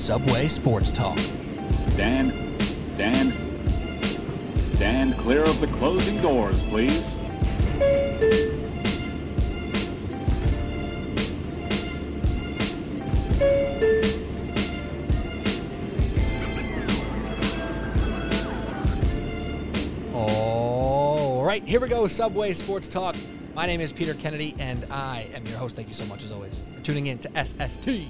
Subway Sports Talk. Dan, Dan, stand clear of the closing doors, please. All right, here we go. Subway Sports Talk. My name is Peter Kennedy, and I am your host. Thank you so much, as always, for tuning in to SST,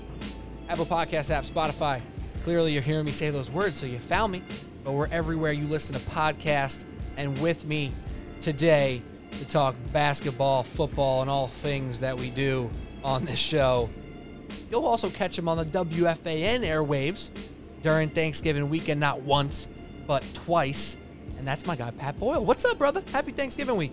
Apple Podcast app, Spotify. Clearly, you're hearing me say those words, so you found me. But we're everywhere you listen to podcasts, and with me today to talk basketball, football, and all things that we do on this show. You'll also catch him on the WFAN airwaves during Thanksgiving weekend, not once, but twice. And that's my guy, Pat Boyle. What's up, brother? Happy Thanksgiving week.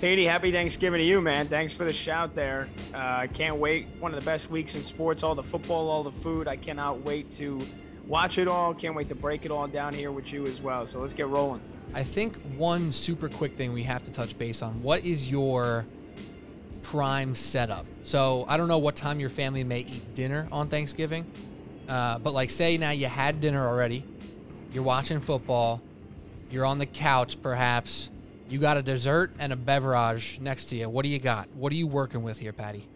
Petey, happy Thanksgiving to you, man. Thanks for the shout there. I uh, can't wait. One of the best weeks in sports. All the football, all the food. I cannot wait to watch it all. Can't wait to break it all down here with you as well. So let's get rolling. I think one super quick thing we have to touch base on. What is your prime setup? So I don't know what time your family may eat dinner on Thanksgiving, uh, but like say now you had dinner already, you're watching football, you're on the couch perhaps, you got a dessert and a beverage next to you. What do you got? What are you working with here, Patty?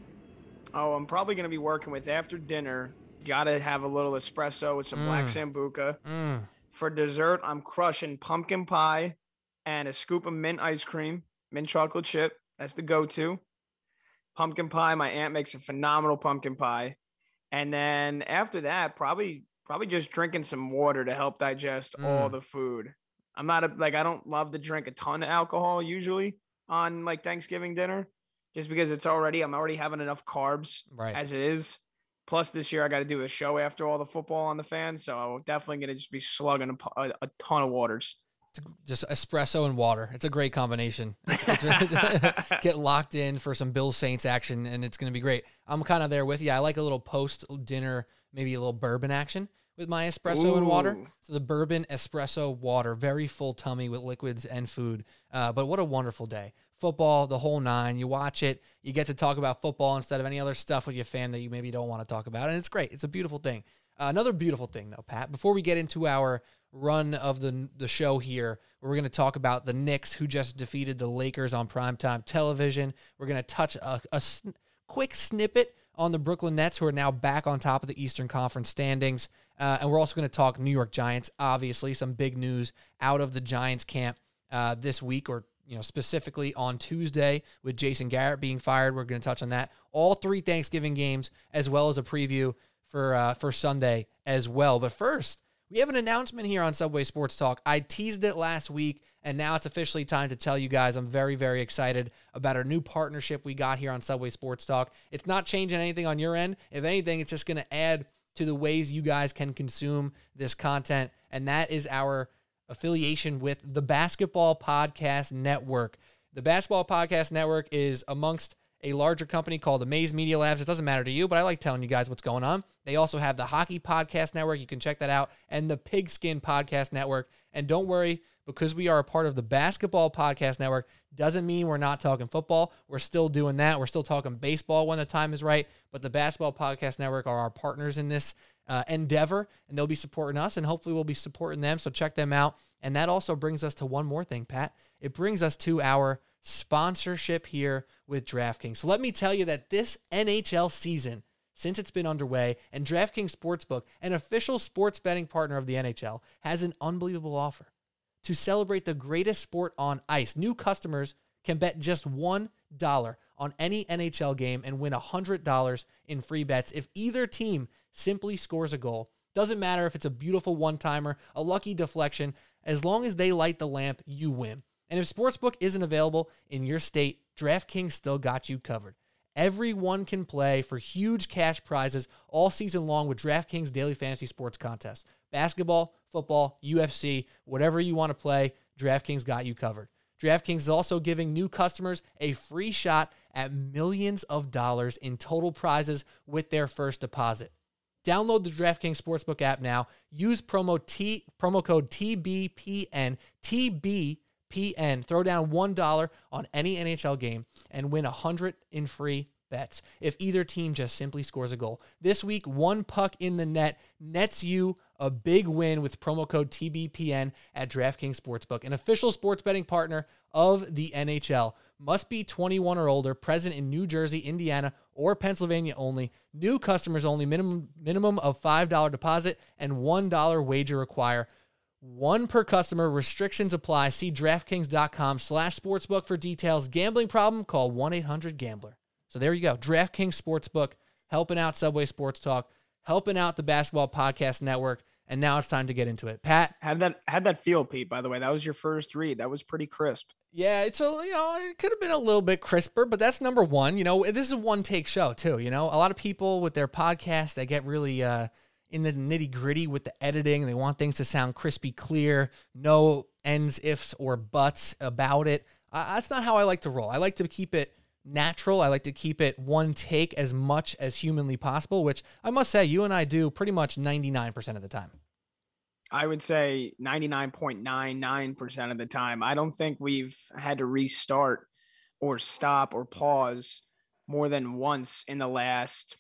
Oh, I'm probably going to be working with after dinner. Got to have a little espresso with some Mm. black sambuca. Mm. For dessert, I'm crushing pumpkin pie and a scoop of mint ice cream, mint chocolate chip. That's the go-to. Pumpkin pie. My aunt makes a phenomenal pumpkin pie. And then after that, probably probably just drinking some water to help digest all Mm. the food. I'm not a, like I don't love to drink a ton of alcohol usually on like Thanksgiving dinner, just because it's already I'm already having enough carbs Right. as it is. Plus, this year I got to do a show after all the football on the fan, so I'm definitely gonna just be slugging a, a, a ton of waters. Just espresso and water. It's a great combination. It's, it's get locked in for some Bill Saints action, and it's going to be great. I'm kind of there with you. I like a little post dinner, maybe a little bourbon action with my espresso and water. Ooh. So the bourbon espresso water, very full tummy with liquids and food. Uh, but what a wonderful day. Football, the whole nine. You watch it, you get to talk about football instead of any other stuff with your fam that you maybe don't want to talk about. And it's great. It's a beautiful thing. Uh, another beautiful thing, though, Pat, before we get into our run of the, the show here, we're going to talk about the Knicks who just defeated the Lakers on primetime television. We're going to touch a, a sn- quick snippet on the Brooklyn Nets, who are now back on top of the Eastern Conference standings. Uh, and we're also going to talk New York Giants. Obviously, some big news out of the Giants camp uh, this week, or you know specifically on Tuesday with Jason Garrett being fired. We're going to touch on that. All three Thanksgiving games, as well as a preview for uh, for Sunday as well. But first, we have an announcement here on Subway Sports Talk. I teased it last week, and now it's officially time to tell you guys I'm very, very excited about our new partnership we got here on Subway Sports Talk. It's not changing anything on your end. If anything, it's just going to add to the ways you guys can consume this content, and that is our affiliation with the Basketball Podcast Network. The Basketball Podcast Network is amongst a larger company called Amaze Media Labs. It doesn't matter to you, but I like telling you guys what's going on. They also have the Hockey Podcast Network. You can check that out, and the Pigskin Podcast Network. And don't worry, because we are a part of the Basketball Podcast Network, doesn't mean we're not talking football. We're still doing that. We're still talking baseball when the time is right. But the Basketball Podcast Network are our partners in this uh, endeavor, and they'll be supporting us, and hopefully we'll be supporting them. So check them out. And that also brings us to one more thing, Pat. It brings us to our sponsorship here with DraftKings. So let me tell you that this NHL season, since it's been underway, and DraftKings Sportsbook, an official sports betting partner of the NHL, has an unbelievable offer. To celebrate the greatest sport on ice, new customers can bet just $1 on any NHL game and win $100 in free bets if either team simply scores a goal. Doesn't matter if it's a beautiful one timer, a lucky deflection, as long as they light the lamp, you win. And if Sportsbook isn't available in your state, DraftKings still got you covered. Everyone can play for huge cash prizes all season long with DraftKings Daily Fantasy Sports Contest. Basketball, football, UFC, whatever you want to play, DraftKings got you covered. DraftKings is also giving new customers a free shot at millions of dollars in total prizes with their first deposit. Download the DraftKings Sportsbook app now. Use promo T promo code TBPN TBPN. Throw down one dollar on any NHL game and win a hundred in free bets if either team just simply scores a goal. This week, one puck in the net nets you a big win with promo code TBPN at DraftKings Sportsbook, an official sports betting partner of the NHL. Must be 21 or older, present in New Jersey, Indiana, or Pennsylvania only. New customers only. Minimum minimum of $5 deposit and $1 wager require. One per customer. Restrictions apply. See DraftKings.com slash sportsbook for details. Gambling problem? Call 1-800-GAMBLER. So there you go. DraftKings Sportsbook, helping out Subway Sports Talk, helping out the Basketball Podcast Network. And now it's time to get into it. Pat, Had that had that feel, Pete. By the way, that was your first read. That was pretty crisp. yeah, it's a you know it could have been a little bit crisper, but that's number one. You know, this is a one take show too. You know, a lot of people with their podcast they get really uh, in the nitty gritty with the editing. They want things to sound crispy, clear, no ends, ifs, or buts about it. Uh, that's not how I like to roll. I like to keep it natural. I like to keep it one take as much as humanly possible, which I must say you and I do pretty much ninety nine percent of the time. I would say 99.99% of the time. I don't think we've had to restart or stop or pause more than once in the last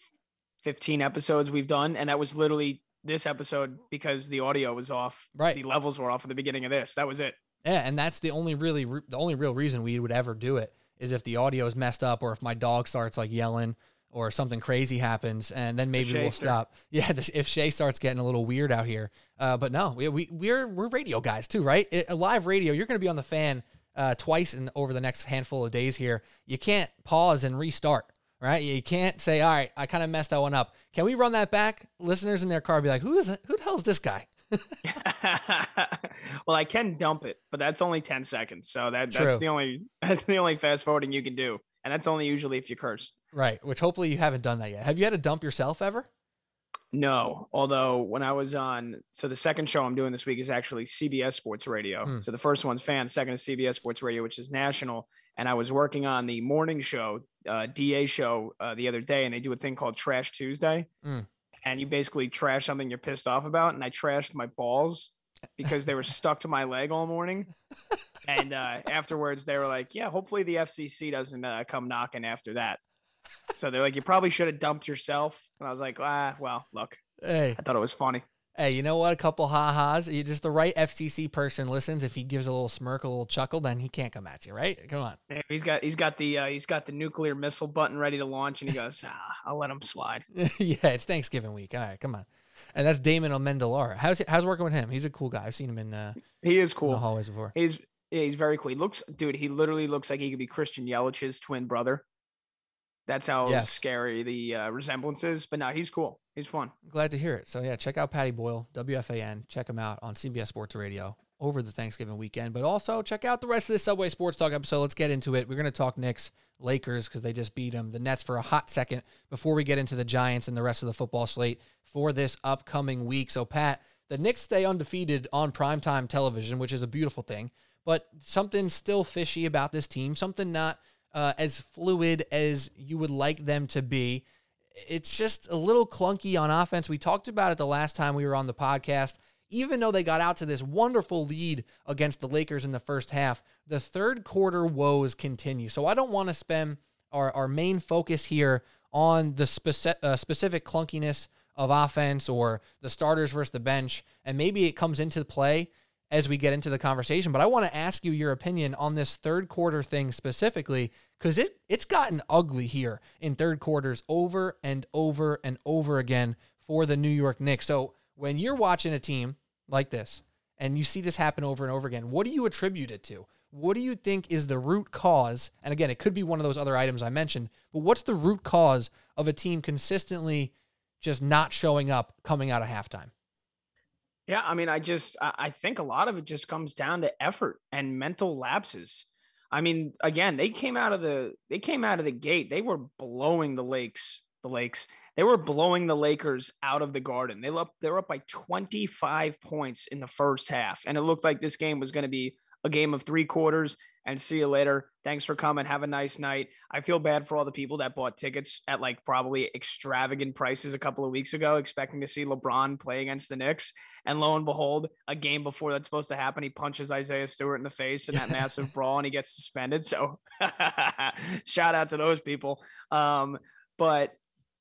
15 episodes we've done. And that was literally this episode because the audio was off. Right. The levels were off at the beginning of this. That was it. Yeah, and that's the only really re- the only real reason we would ever do it is if the audio is messed up or if my dog starts like yelling or something crazy happens, and then maybe we'll stop. Yeah, the- if Shay starts getting a little weird out here, uh, but no, we, we we're we're radio guys too, right? It, live radio, you're going to be on the fan uh, twice in over the next handful of days here. You can't pause and restart. Right, you can't say, "All right, I kind of messed that one up." Can we run that back? Listeners in their car be like, "Who is? Who the hell is this guy?" well, I can dump it, but that's only 10 seconds. So that True. that's the only that's the only fast forwarding you can do. And that's only usually if you curse. Right, which hopefully you haven't done that yet. Have you had to dump yourself ever? No, although when I was on, so the second show I'm doing this week is actually CBS Sports Radio. Hmm. So the first one's fan, second is CBS Sports Radio, which is national. And I was working on the morning show, uh, DA show, uh, the other day, and they do a thing called Trash Tuesday. Hmm. And you basically trash something you're pissed off about. And I trashed my balls because they were stuck to my leg all morning. And uh, afterwards, they were like, "Yeah, hopefully the FCC doesn't uh, come knocking after that." So they're like, "You probably should have dumped yourself." And I was like, "Ah, well, look, Hey, I thought it was funny." Hey, you know what? A couple ha-has. You just the right FCC person listens. If he gives a little smirk, a little chuckle, then he can't come at you, right? Come on. Yeah, He's got he's got the uh, he's got the nuclear missile button ready to launch, and he goes, ah, "I'll let him slide." yeah, it's Thanksgiving week. All right, come on. And that's Damon Amendolara. How's it, how's working with him? He's a cool guy. I've seen him in, uh, He is in the cool. hallways before. He's yeah, he's very cool. He looks, dude. He literally looks like he could be Christian Yelich's twin brother. That's how Yes. scary the uh, resemblance is. But no, he's cool. He's fun. Glad to hear it. So yeah, check out Patty Boyle, WFAN. Check him out on CBS Sports Radio over the Thanksgiving weekend. But also check out the rest of this Subway Sports Talk episode. Let's get into it. We're gonna talk Knicks, Lakers because they just beat them, the Nets for a hot second before we get into the Giants and the rest of the football slate for this upcoming week. So Pat, the Knicks stay undefeated on primetime television, which is a beautiful thing. But something still fishy about this team. Something not uh, as fluid as you would like them to be it's just a little clunky on offense. We talked about it the last time we were on the podcast. Even though they got out to this wonderful lead against the Lakers in the first half, the third quarter woes continue. So I don't want to spend our, our main focus here on the speci- uh, specific clunkiness of offense or the starters versus the bench. And maybe it comes into play as we get into the conversation. But I want to ask you your opinion on this third quarter thing specifically, because it it's gotten ugly here in third quarters over and over and over again for the New York Knicks. So when you're watching a team like this and you see this happen over and over again, what do you attribute it to? What do you think is the root cause? And again, it could be one of those other items I mentioned, but what's the root cause of a team consistently just not showing up coming out of halftime? Yeah, I mean, I just I think a lot of it just comes down to effort and mental lapses. I mean, again, they came out of the they came out of the gate. They were blowing the lakes, the lakes. They were blowing the Lakers out of the garden. They up they were up by 25 points in the first half, and it looked like this game was going to be a game of three quarters and see you later. Thanks for coming. Have a nice night. I feel bad for all the people that bought tickets at like probably extravagant prices a couple of weeks ago, expecting to see LeBron play against the Knicks. And lo and behold, a game before that's supposed to happen, he punches Isaiah Stewart in the face in that massive brawl and he gets suspended. So shout out to those people. Um, but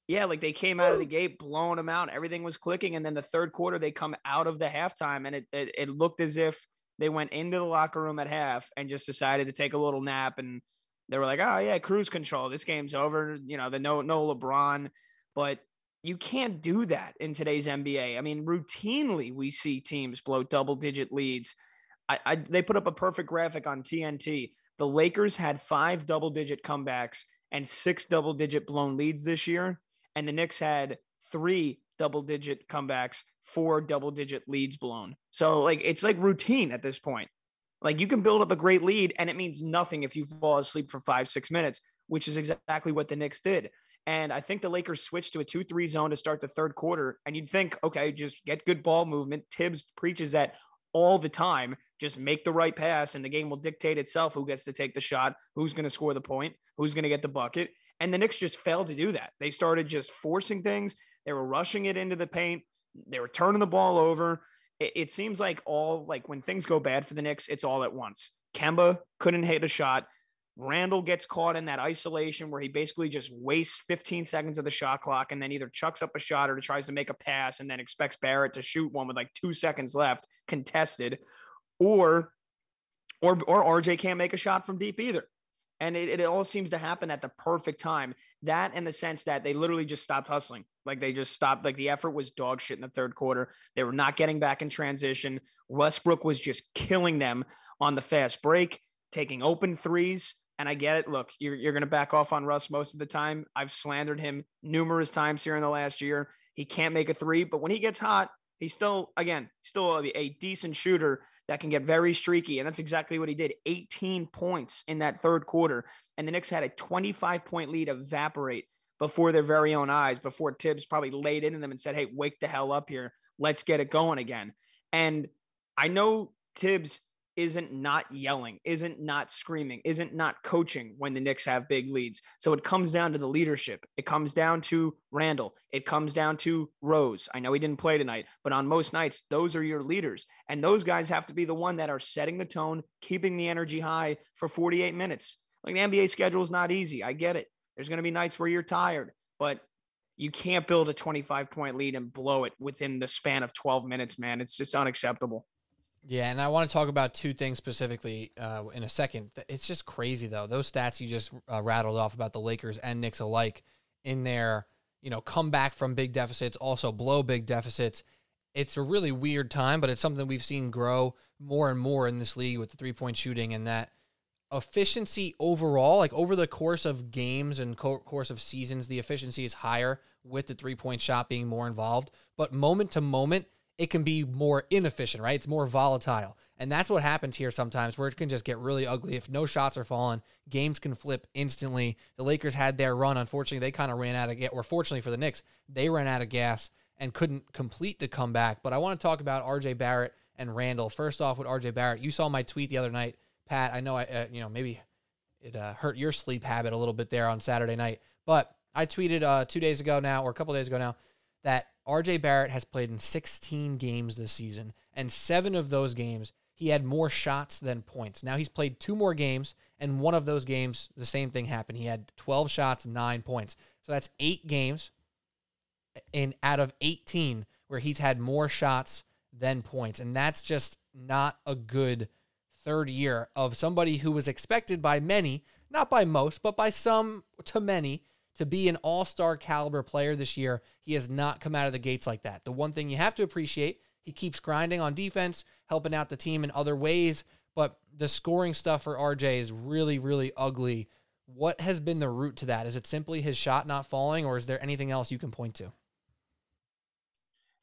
yeah, like they came out of the gate blowing them out. Everything was clicking. And then the third quarter, they come out of the halftime and it, it, it looked as if they went into the locker room at half and just decided to take a little nap and they were like, "Oh yeah, cruise control. This game's over." You know, the no no LeBron, but you can't do that in today's NBA. I mean, routinely we see teams blow double digit leads. I, I they put up a perfect graphic on TNT. The Lakers had five double digit comebacks and six double digit blown leads this year, and the Knicks had three double digit comebacks, four double digit leads blown. So like it's like routine at this point. Like you can build up a great lead and it means nothing if you fall asleep for five, six minutes, which is exactly what the Knicks did. And I think the Lakers switched to a 2 3 zone to start the third quarter. And you'd think, okay, just get good ball movement. Thibs preaches that all the time. Just make the right pass, and the game will dictate itself who gets to take the shot, who's going to score the point, who's going to get the bucket. And the Knicks just failed to do that. They started just forcing things. They were rushing it into the paint. They were turning the ball over. It, it seems like all like when things go bad for the Knicks, it's all at once. Kemba couldn't hit a shot. Randle gets caught in that isolation where he basically just wastes 15 seconds of the shot clock and then either chucks up a shot or tries to make a pass and then expects Barrett to shoot one with like two seconds left, contested, or or or RJ can't make a shot from deep either. And it, it all seems to happen at the perfect time. That in the sense that they literally just stopped hustling. Like they just stopped. Like the effort was dog shit in the third quarter. They were not getting back in transition. Westbrook was just killing them on the fast break, taking open threes. And I get it. Look, you're, you're going to back off on Russ most of the time. I've slandered him numerous times here in the last year. He can't make a three, but when he gets hot, he's still, again, still a, a decent shooter that can get very streaky. And that's exactly what he did 18 points in that third quarter. And the Knicks had a 25 point lead evaporate before their very own eyes, before Thibs probably laid into them and said, Hey, wake the hell up here. Let's get it going again. And I know Thibs isn't not yelling, isn't not screaming, isn't not coaching when the Knicks have big leads. So it comes down to the leadership. It comes down to Randle. It comes down to Rose. I know he didn't play tonight, but on most nights, those are your leaders. And those guys have to be the one that are setting the tone, keeping the energy high for 48 minutes. Like the NBA schedule is not easy. I get it. There's going to be nights where you're tired, but you can't build a 25 point lead and blow it within the span of 12 minutes, man. It's just unacceptable. Yeah, and I want to talk about two things specifically uh, in a second. It's just crazy though. Those stats you just uh, rattled off about the Lakers and Knicks alike in their, you know, come back from big deficits, also blow big deficits. It's a really weird time, but it's something we've seen grow more and more in this league with the three point shooting and that efficiency overall, like over the course of games and co- course of seasons, the efficiency is higher with the three point shot being more involved. But moment to moment, it can be more inefficient, right? It's more volatile. And that's what happens here sometimes where it can just get really ugly. If no shots are falling, games can flip instantly. The Lakers had their run. Unfortunately, they kind of ran out of gas, or fortunately for the Knicks, they ran out of gas and couldn't complete the comeback. But I want to talk about RJ Barrett and Randle. First off, with RJ Barrett, you saw my tweet the other night Pat, I know I, uh, you know, maybe it uh, hurt your sleep habit a little bit there on Saturday night, but I tweeted uh, two days ago now, or a couple days ago now, that RJ Barrett has played in 16 games this season, and seven of those games he had more shots than points. Now he's played two more games, and one of those games, the same thing happened. He had 12 shots, nine points. So that's eight games in out of 18 where he's had more shots than points, and that's just not a good third year of somebody who was expected by many, not by most, but by some to many, to be an all star caliber player this year. He has not come out of the gates like that. The one thing you have to appreciate, he keeps grinding on defense, helping out the team in other ways, but the scoring stuff for RJ is really, really ugly. What has been the root to that? Is it simply his shot not falling, or is there anything else you can point to?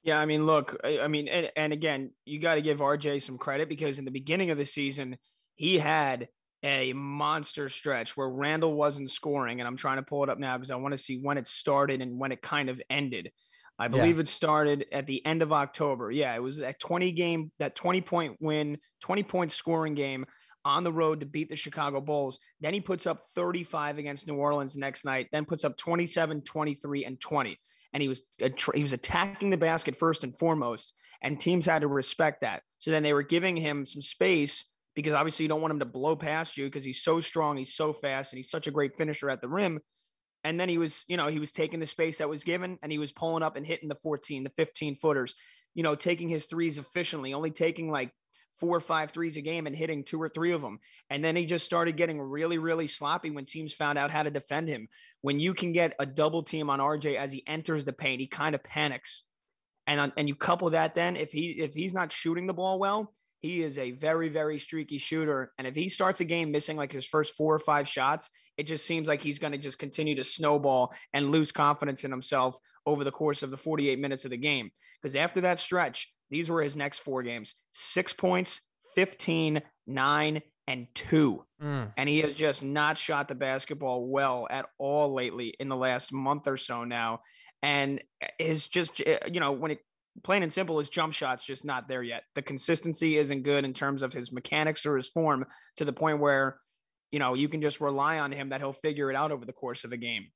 Yeah, I mean, look, I, mean, and, and again, you got to give RJ some credit because in the beginning of the season, he had a monster stretch where Randle wasn't scoring, and I'm trying to pull it up now because I want to see when it started and when it kind of ended. I believe yeah. it started at the end of October. Yeah, it was that 20 game, that 20 point win, 20 point scoring game on the road to beat the Chicago Bulls. Then he puts up 35 against New Orleans next night, then puts up 27, 23, and 20. And he was he was attacking the basket first and foremost, and teams had to respect that. So then they were giving him some space because obviously you don't want him to blow past you because he's so strong, he's so fast, and he's such a great finisher at the rim. And then he was, you know, he was taking the space that was given and he was pulling up and hitting the 14, the 15 footers, you know, taking his threes efficiently, only taking like four or five threes a game and hitting two or three of them. And then he just started getting really, really sloppy when teams found out how to defend him. When you can get a double team on RJ as he enters the paint, he kind of panics. And, and you couple that then if he if he's not shooting the ball well, he is a very, very streaky shooter. And if he starts a game missing like his first four or five shots, it just seems like he's going to just continue to snowball and lose confidence in himself over the course of the 48 minutes of the game. Because after that stretch, these were his next four games six points, 15, nine, and two. Mm. And he has just not shot the basketball well at all lately in the last month or so now. And is just, you know, when it plain and simple, his jump shot's just not there yet. The consistency isn't good in terms of his mechanics or his form to the point where, you know, you can just rely on him that he'll figure it out over the course of a game.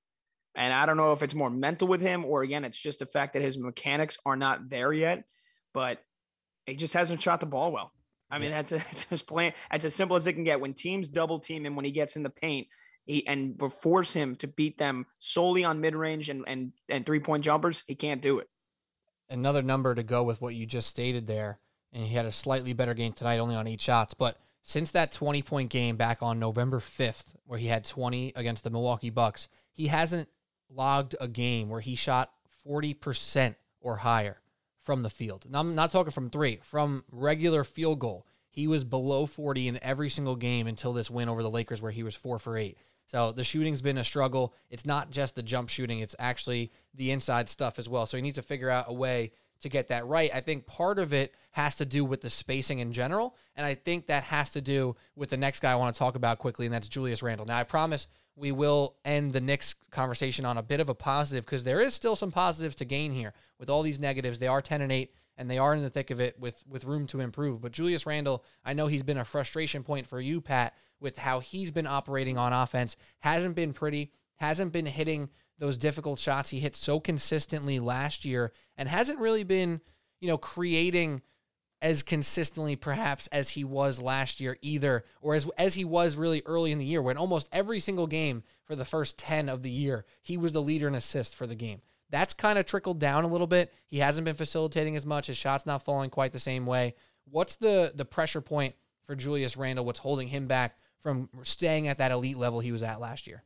And I don't know if it's more mental with him or again, it's just the fact that his mechanics are not there yet, but he just hasn't shot the ball well. I mean, that's, that's just plain. It's as simple as it can get. When teams double team him when he gets in the paint, he, and force him to beat them solely on mid range and and and three point jumpers, he can't do it another number to go with what you just stated there. And he had a slightly better game tonight, only on eight shots. But since that 20 point game back on November 5th, where he had 20 against the Milwaukee Bucks, he hasn't logged a game where he shot 40% or higher from the field. Now, I'm not talking from three, from regular field goal. He was below 40 in every single game until this win over the Lakers, where he was four for eight. So the shooting's been a struggle. It's not just the jump shooting, it's actually the inside stuff as well. So he needs to figure out a way to get that right. I think part of it has to do with the spacing in general. And I think that has to do with the next guy I want to talk about quickly, and that's Julius Randle. Now, I promise we will end the Knicks conversation on a bit of a positive because there is still some positives to gain here. With all these negatives, they are 10 and 8 and they are in the thick of it with with room to improve. But Julius Randle, I know he's been a frustration point for you, Pat, with how he's been operating on offense. Hasn't been pretty, hasn't been hitting those difficult shots he hit so consistently last year, and hasn't really been, you know, creating as consistently perhaps as he was last year either or as as he was really early in the year when almost every single game for the first 10 of the year he was the leader in assists for the game. That's kind of trickled down a little bit. He hasn't been facilitating as much. His shots not falling quite the same way. What's the the pressure point for Julius Randle? What's holding him back from staying at that elite level he was at last year?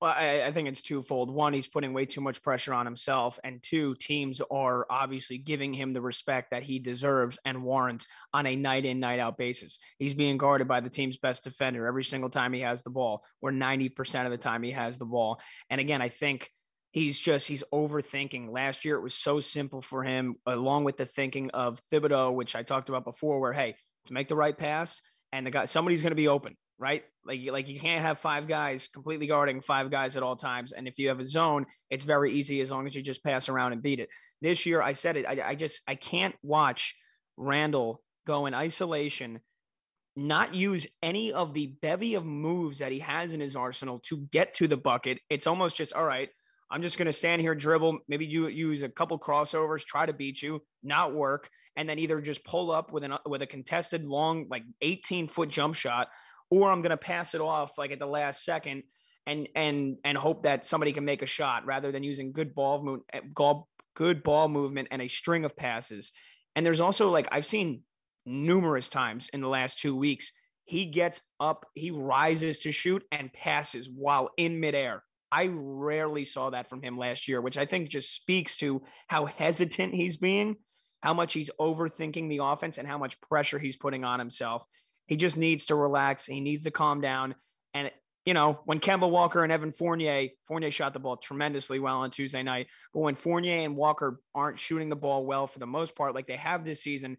Well, I, I, think it's twofold. One, he's putting way too much pressure on himself. And two, teams are obviously giving him the respect that he deserves and warrants on a night in, night out basis. He's being guarded by the team's best defender every single time he has the ball, or 90% of the time he has the ball. And again, I think he's just he's overthinking. Last year it was so simple for him, along with the thinking of Thibodeau, which I talked about before, where hey, to make the right pass, and the guy somebody's going to be open right? Like like you can't have five guys completely guarding five guys at all times. And if you have a zone, it's very easy as long as you just pass around and beat it. This year, I said it. I, I just I can't watch Randle go in isolation, not use any of the bevy of moves that he has in his arsenal to get to the bucket. It's almost just all right. I'm just going to stand here, dribble, maybe you use a couple crossovers, try to beat you, not work, and then either just pull up with an with a contested long like 18 foot jump shot or I'm going to pass it off like at the last second and and and hope that somebody can make a shot rather than using good ball movement, eh, good ball movement and a string of passes. And there's also like I've seen numerous times in the last two weeks, he gets up, he rises to shoot and passes while in midair. I rarely saw that from him last year, which I think just speaks to how hesitant he's being, how much he's overthinking the offense, and how much pressure he's putting on himself. He just needs to relax. He needs to calm down. And you know, when Kemba Walker and Evan Fournier, Fournier shot the ball tremendously well on Tuesday night, but when Fournier and Walker aren't shooting the ball well for the most part, like they have this season,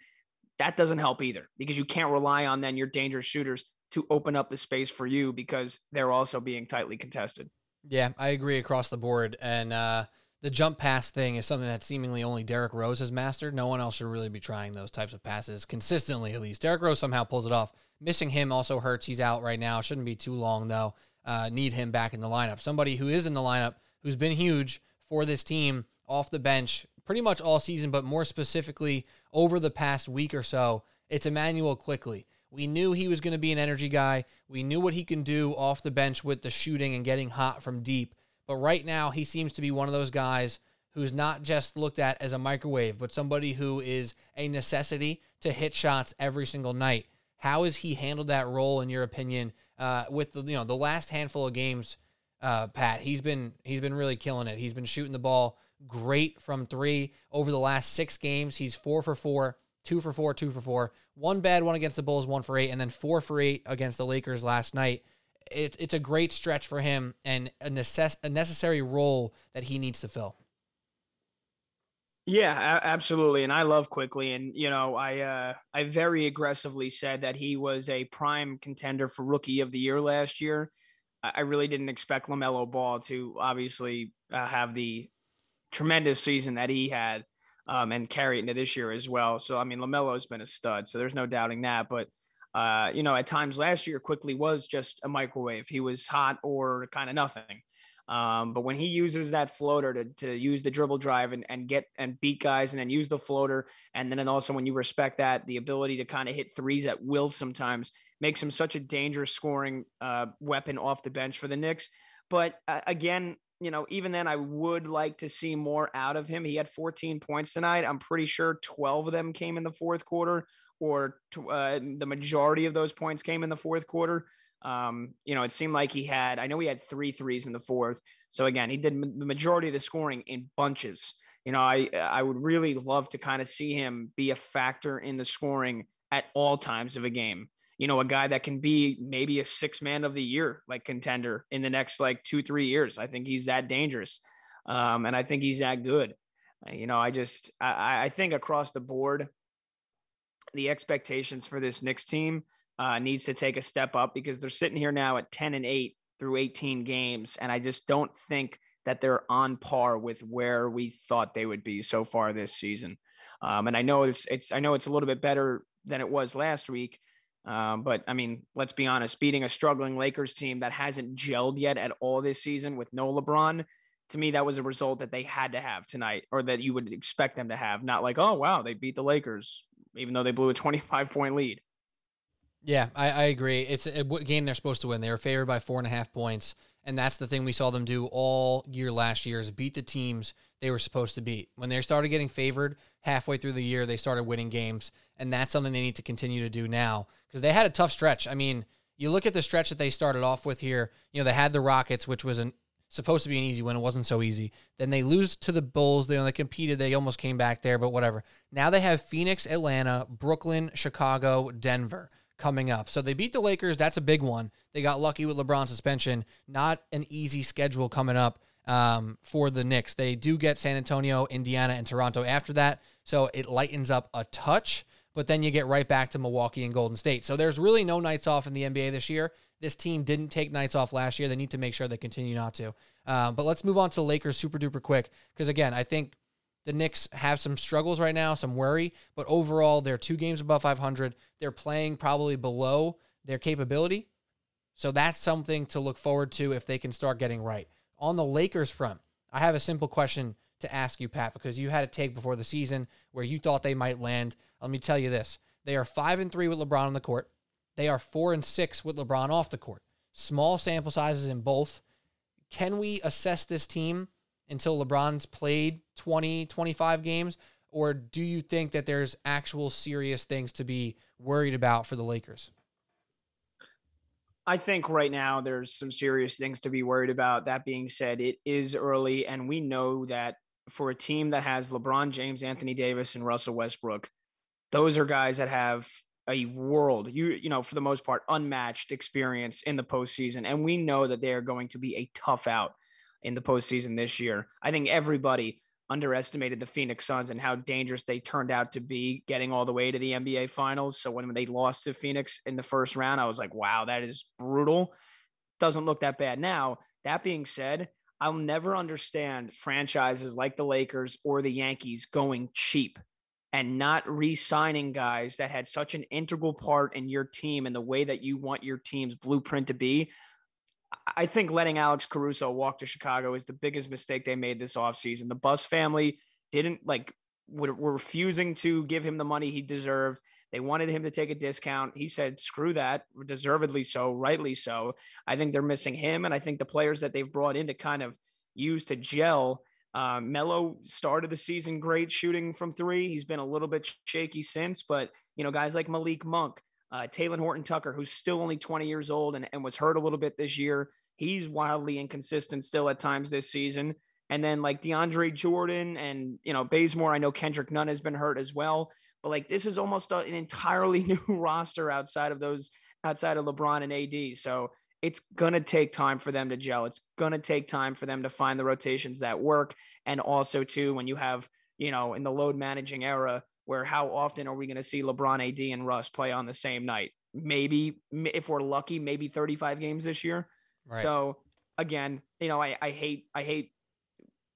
that doesn't help either because you can't rely on then your dangerous shooters to open up the space for you because they're also being tightly contested. Yeah, I agree across the board. And uh, the jump pass thing is something that seemingly only Derrick Rose has mastered. No one else should really be trying those types of passes consistently, at least. Derrick Rose somehow pulls it off. Missing him also hurts. He's out right now. Shouldn't be too long, though. Uh, need him back in the lineup. Somebody who is in the lineup, who's been huge for this team off the bench pretty much all season, but more specifically over the past week or so, it's Immanuel Quickley. We knew he was going to be an energy guy. We knew what he can do off the bench with the shooting and getting hot from deep. But right now, he seems to be one of those guys who's not just looked at as a microwave, but somebody who is a necessity to hit shots every single night. How has he handled that role, in your opinion, uh, with the you know the last handful of games? Uh, Pat, he's been he's been really killing it. He's been shooting the ball great from three over the last six games. He's four for four, two for four, two for four. One bad one against the Bulls, one for eight, and then four for eight against the Lakers last night it's it's a great stretch for him and a necess- a necessary role that he needs to fill. Yeah, absolutely, and I love Quickley. and you know, I uh, I very aggressively said that he was a prime contender for Rookie of the Year last year. I, I really didn't expect LaMelo Ball to obviously uh, have the tremendous season that he had um, and carry it into this year as well. So I mean, LaMelo's been a stud, so there's no doubting that, but uh, you know, at times last year, Quickley was just a microwave. He was hot or kind of nothing. Um, but when he uses that floater to, to use the dribble drive and, and get and beat guys and then use the floater, and then and also when you respect that, the ability to kind of hit threes at will sometimes makes him such a dangerous scoring uh, weapon off the bench for the Knicks. But uh, again, you know, even then, I would like to see more out of him. He had 14 points tonight. I'm pretty sure 12 of them came in the fourth quarter or uh, the majority of those points came in the fourth quarter. Um, you know, it seemed like he had, I know he had three threes in the fourth. So again, he did the majority of the scoring in bunches. You know, I, I would really love to kind of see him be a factor in the scoring at all times of a game. You know, a guy that can be maybe a six man of the year, like contender in the next like two, three years. I think he's that dangerous. Um, and I think he's that good. You know, I just, I, I think across the board, the expectations for this Knicks team uh, needs to take a step up because they're sitting here now at 10 and 8 through 18 games. And I just don't think that they're on par with where we thought they would be so far this season. Um, and I know it's, it's, I know it's a little bit better than it was last week. Um, but I mean, let's be honest, beating a struggling Lakers team that hasn't gelled yet at all this season with no LeBron, to me, that was a result that they had to have tonight or that you would expect them to have. Not like, oh, wow, they beat the Lakers even though they blew a 25 point lead. Yeah, I, I agree. It's a game they're supposed to win. They were favored by four and a half points, and that's the thing we saw them do all year last year is beat the teams they were supposed to beat. When they started getting favored halfway through the year, they started winning games, and that's something they need to continue to do now because they had a tough stretch. I mean, you look at the stretch that they started off with here. You know, they had the Rockets, which was an supposed to be an easy win. It wasn't so easy. Then they lose to the Bulls. They only competed. They almost came back there, but whatever. Now they have Phoenix, Atlanta, Brooklyn, Chicago, Denver coming up. So they beat the Lakers. That's a big one. They got lucky with LeBron's suspension. Not an easy schedule coming up um, for the Knicks. They do get San Antonio, Indiana, and Toronto after that. So it lightens up a touch, but then you get right back to Milwaukee and Golden State. So there's really no nights off in the NBA this year. This team didn't take nights off last year. They need to make sure they continue not to. Um, but let's move on to the Lakers super duper quick because again, I think the Knicks have some struggles right now, some worry, but overall they're two games above 500. They're playing probably below their capability. So that's something to look forward to if they can start getting right. On the Lakers front, I have a simple question to ask you, Pat, because you had a take before the season where you thought they might land. Let me tell you this: they are five and three with LeBron on the court. They are four and six with LeBron off the court. Small sample sizes in both. Can we assess this team until LeBron's played 20, 25 games? Or do you think that there's actual serious things to be worried about for the Lakers? I think right now there's some serious things to be worried about. That being said, it is early, and we know that for a team that has LeBron James, Anthony Davis, and Russell Westbrook, those are guys that have a world, you you know, for the most part, unmatched experience in the postseason, and we know that they are going to be a tough out in the postseason this year. I think everybody underestimated the Phoenix Suns and how dangerous they turned out to be getting all the way to the NBA Finals. So when they lost to Phoenix in the first round, I was like, wow, that is brutal. Doesn't look that bad now. That being said, I'll never understand franchises like the Lakers or the Yankees going cheap and not re-signing guys that had such an integral part in your team and the way that you want your team's blueprint to be. I think letting Alex Caruso walk to Chicago is the biggest mistake they made this offseason. The Buss family didn't like were, refusing to give him the money he deserved. They wanted him to take a discount. He said, screw that, deservedly so, rightly so. I think they're missing him. And I think the players that they've brought in to kind of use to gel. Uh, Melo started the season great shooting from three. He's been a little bit shaky since, but you know, guys like Malik Monk, uh, Talen Horton Tucker, who's still only 20 years old and, and was hurt a little bit this year. He's wildly inconsistent still at times this season. And then like DeAndre Jordan and, you know, Bazemore, I know Kendrick Nunn has been hurt as well. But like this is almost a, an entirely new roster outside of those, outside of LeBron and AD. So it's going to take time for them to gel. It's going to take time for them to find the rotations that work. And also, too, when you have, you know, in the load managing era, where how often are we going to see LeBron, AD, and Russ play on the same night? Maybe, if we're lucky, maybe 35 games this year. Right. So, again, you know, I, I hate, I hate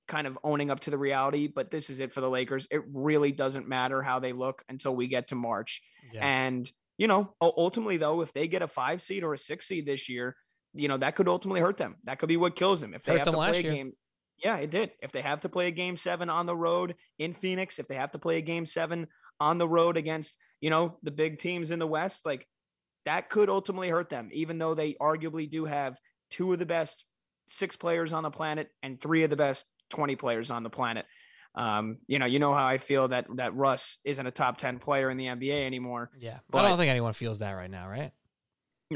kind of owning up to the reality, but this is it for the Lakers. It really doesn't matter how they look until we get to March. Yeah. And you know, ultimately though, if they get a five seed or a six seed this year, you know, that could ultimately hurt them. That could be what kills them. If they hurt have to play a year. game. Yeah, it did. If they have to play a game seven on the road in Phoenix, if they have to play a game seven on the road against, you know, the big teams in the West, like that could ultimately hurt them, even though they arguably do have two of the best six players on the planet and three of the best 20 players on the planet. Um, you know, you know how I feel that that Russ isn't a top 10 player in the NBA anymore. Yeah. But I don't think anyone feels that right now, right?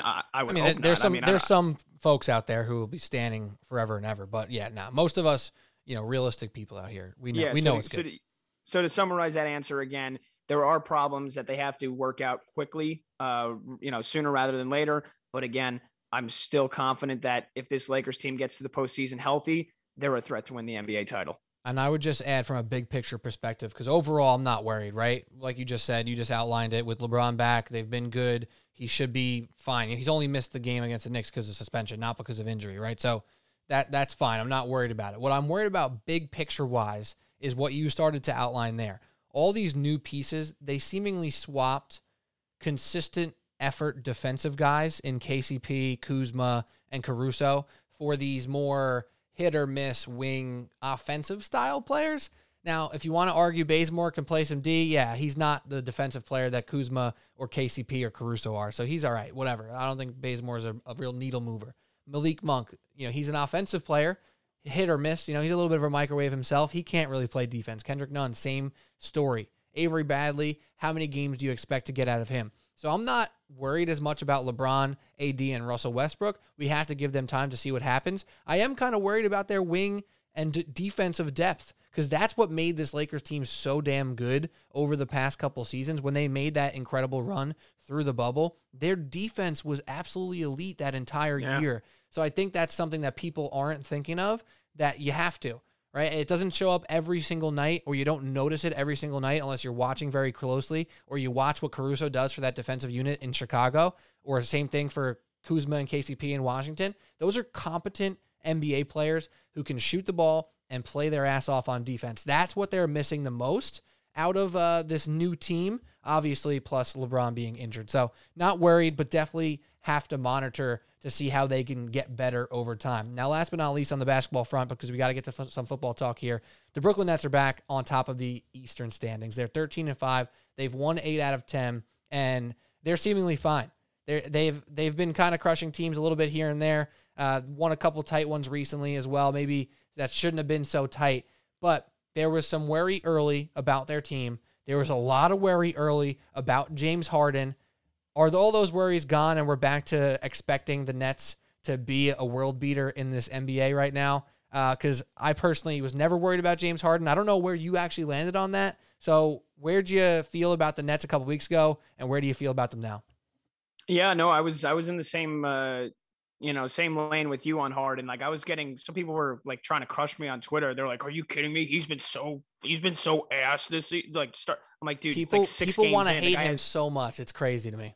I, I would. I mean, there's not. some I mean, there's some folks out there who will be standing forever and ever, but yeah, nah. Most of us, you know, realistic people out here, we know yeah, we so know to, it's so good. To, so to summarize that answer again, there are problems that they have to work out quickly, uh, you know, sooner rather than later. But again, I'm still confident that if this Lakers team gets to the postseason healthy, they're a threat to win the NBA title. And I would just add from a big picture perspective, because overall, I'm not worried, right? Like you just said, you just outlined it with LeBron back. They've been good. He should be fine. He's only missed the game against the Knicks because of suspension, not because of injury, right? So that that's fine. I'm not worried about it. What I'm worried about, big picture wise, is what you started to outline there. All these new pieces, they seemingly swapped consistent effort defensive guys in KCP, Kuzma, and Caruso for these more hit or miss wing offensive style players. Now, if you want to argue Bazemore can play some D, yeah, he's not the defensive player that Kuzma or KCP or Caruso are. So he's all right, whatever. I don't think Bazemore is a, a real needle mover. Malik Monk, you know, he's an offensive player, hit or miss. You know, he's a little bit of a microwave himself. He can't really play defense. Kendrick Nunn, same story. Avery Bradley, how many games do you expect to get out of him? So I'm not worried as much about LeBron, AD, and Russell Westbrook. We have to give them time to see what happens. I am kind of worried about their wing and d- defensive depth because that's what made this Lakers team so damn good over the past couple seasons when they made that incredible run through the bubble. Their defense was absolutely elite that entire yeah. year. So I think that's something that people aren't thinking of that you have to right? It doesn't show up every single night, or you don't notice it every single night unless you're watching very closely, or you watch what Caruso does for that defensive unit in Chicago, or the same thing for Kuzma and KCP in Washington. Those are competent NBA players who can shoot the ball and play their ass off on defense. That's what they're missing the most out of uh, this new team, obviously, plus LeBron being injured. So, not worried, but definitely have to monitor to see how they can get better over time. Now, last but not least, on the basketball front, because we got to get to f- some football talk here, the Brooklyn Nets are back on top of the Eastern standings. They're 13 and 5. They've won 8 out of 10, and they're seemingly fine. They're, they've they've been kind of crushing teams a little bit here and there. Uh, won a couple tight ones recently as well. Maybe that shouldn't have been so tight, but there was some worry early about their team. There was a lot of worry early about James Harden are all those worries gone and we're back to expecting the Nets to be a world beater in this NBA right now? Because uh, I personally was never worried about James Harden. I don't know where you actually landed on that. So, where'd you feel about the Nets a couple weeks ago, and where do you feel about them now? Yeah, no, I was I was in the same uh, you know same lane with you on Harden. Like I was getting some people were like trying to crush me on Twitter. They're like, "Are you kidding me? He's been so he's been so ass this like start." I'm like, dude, people like people want to hate him so much. It's crazy to me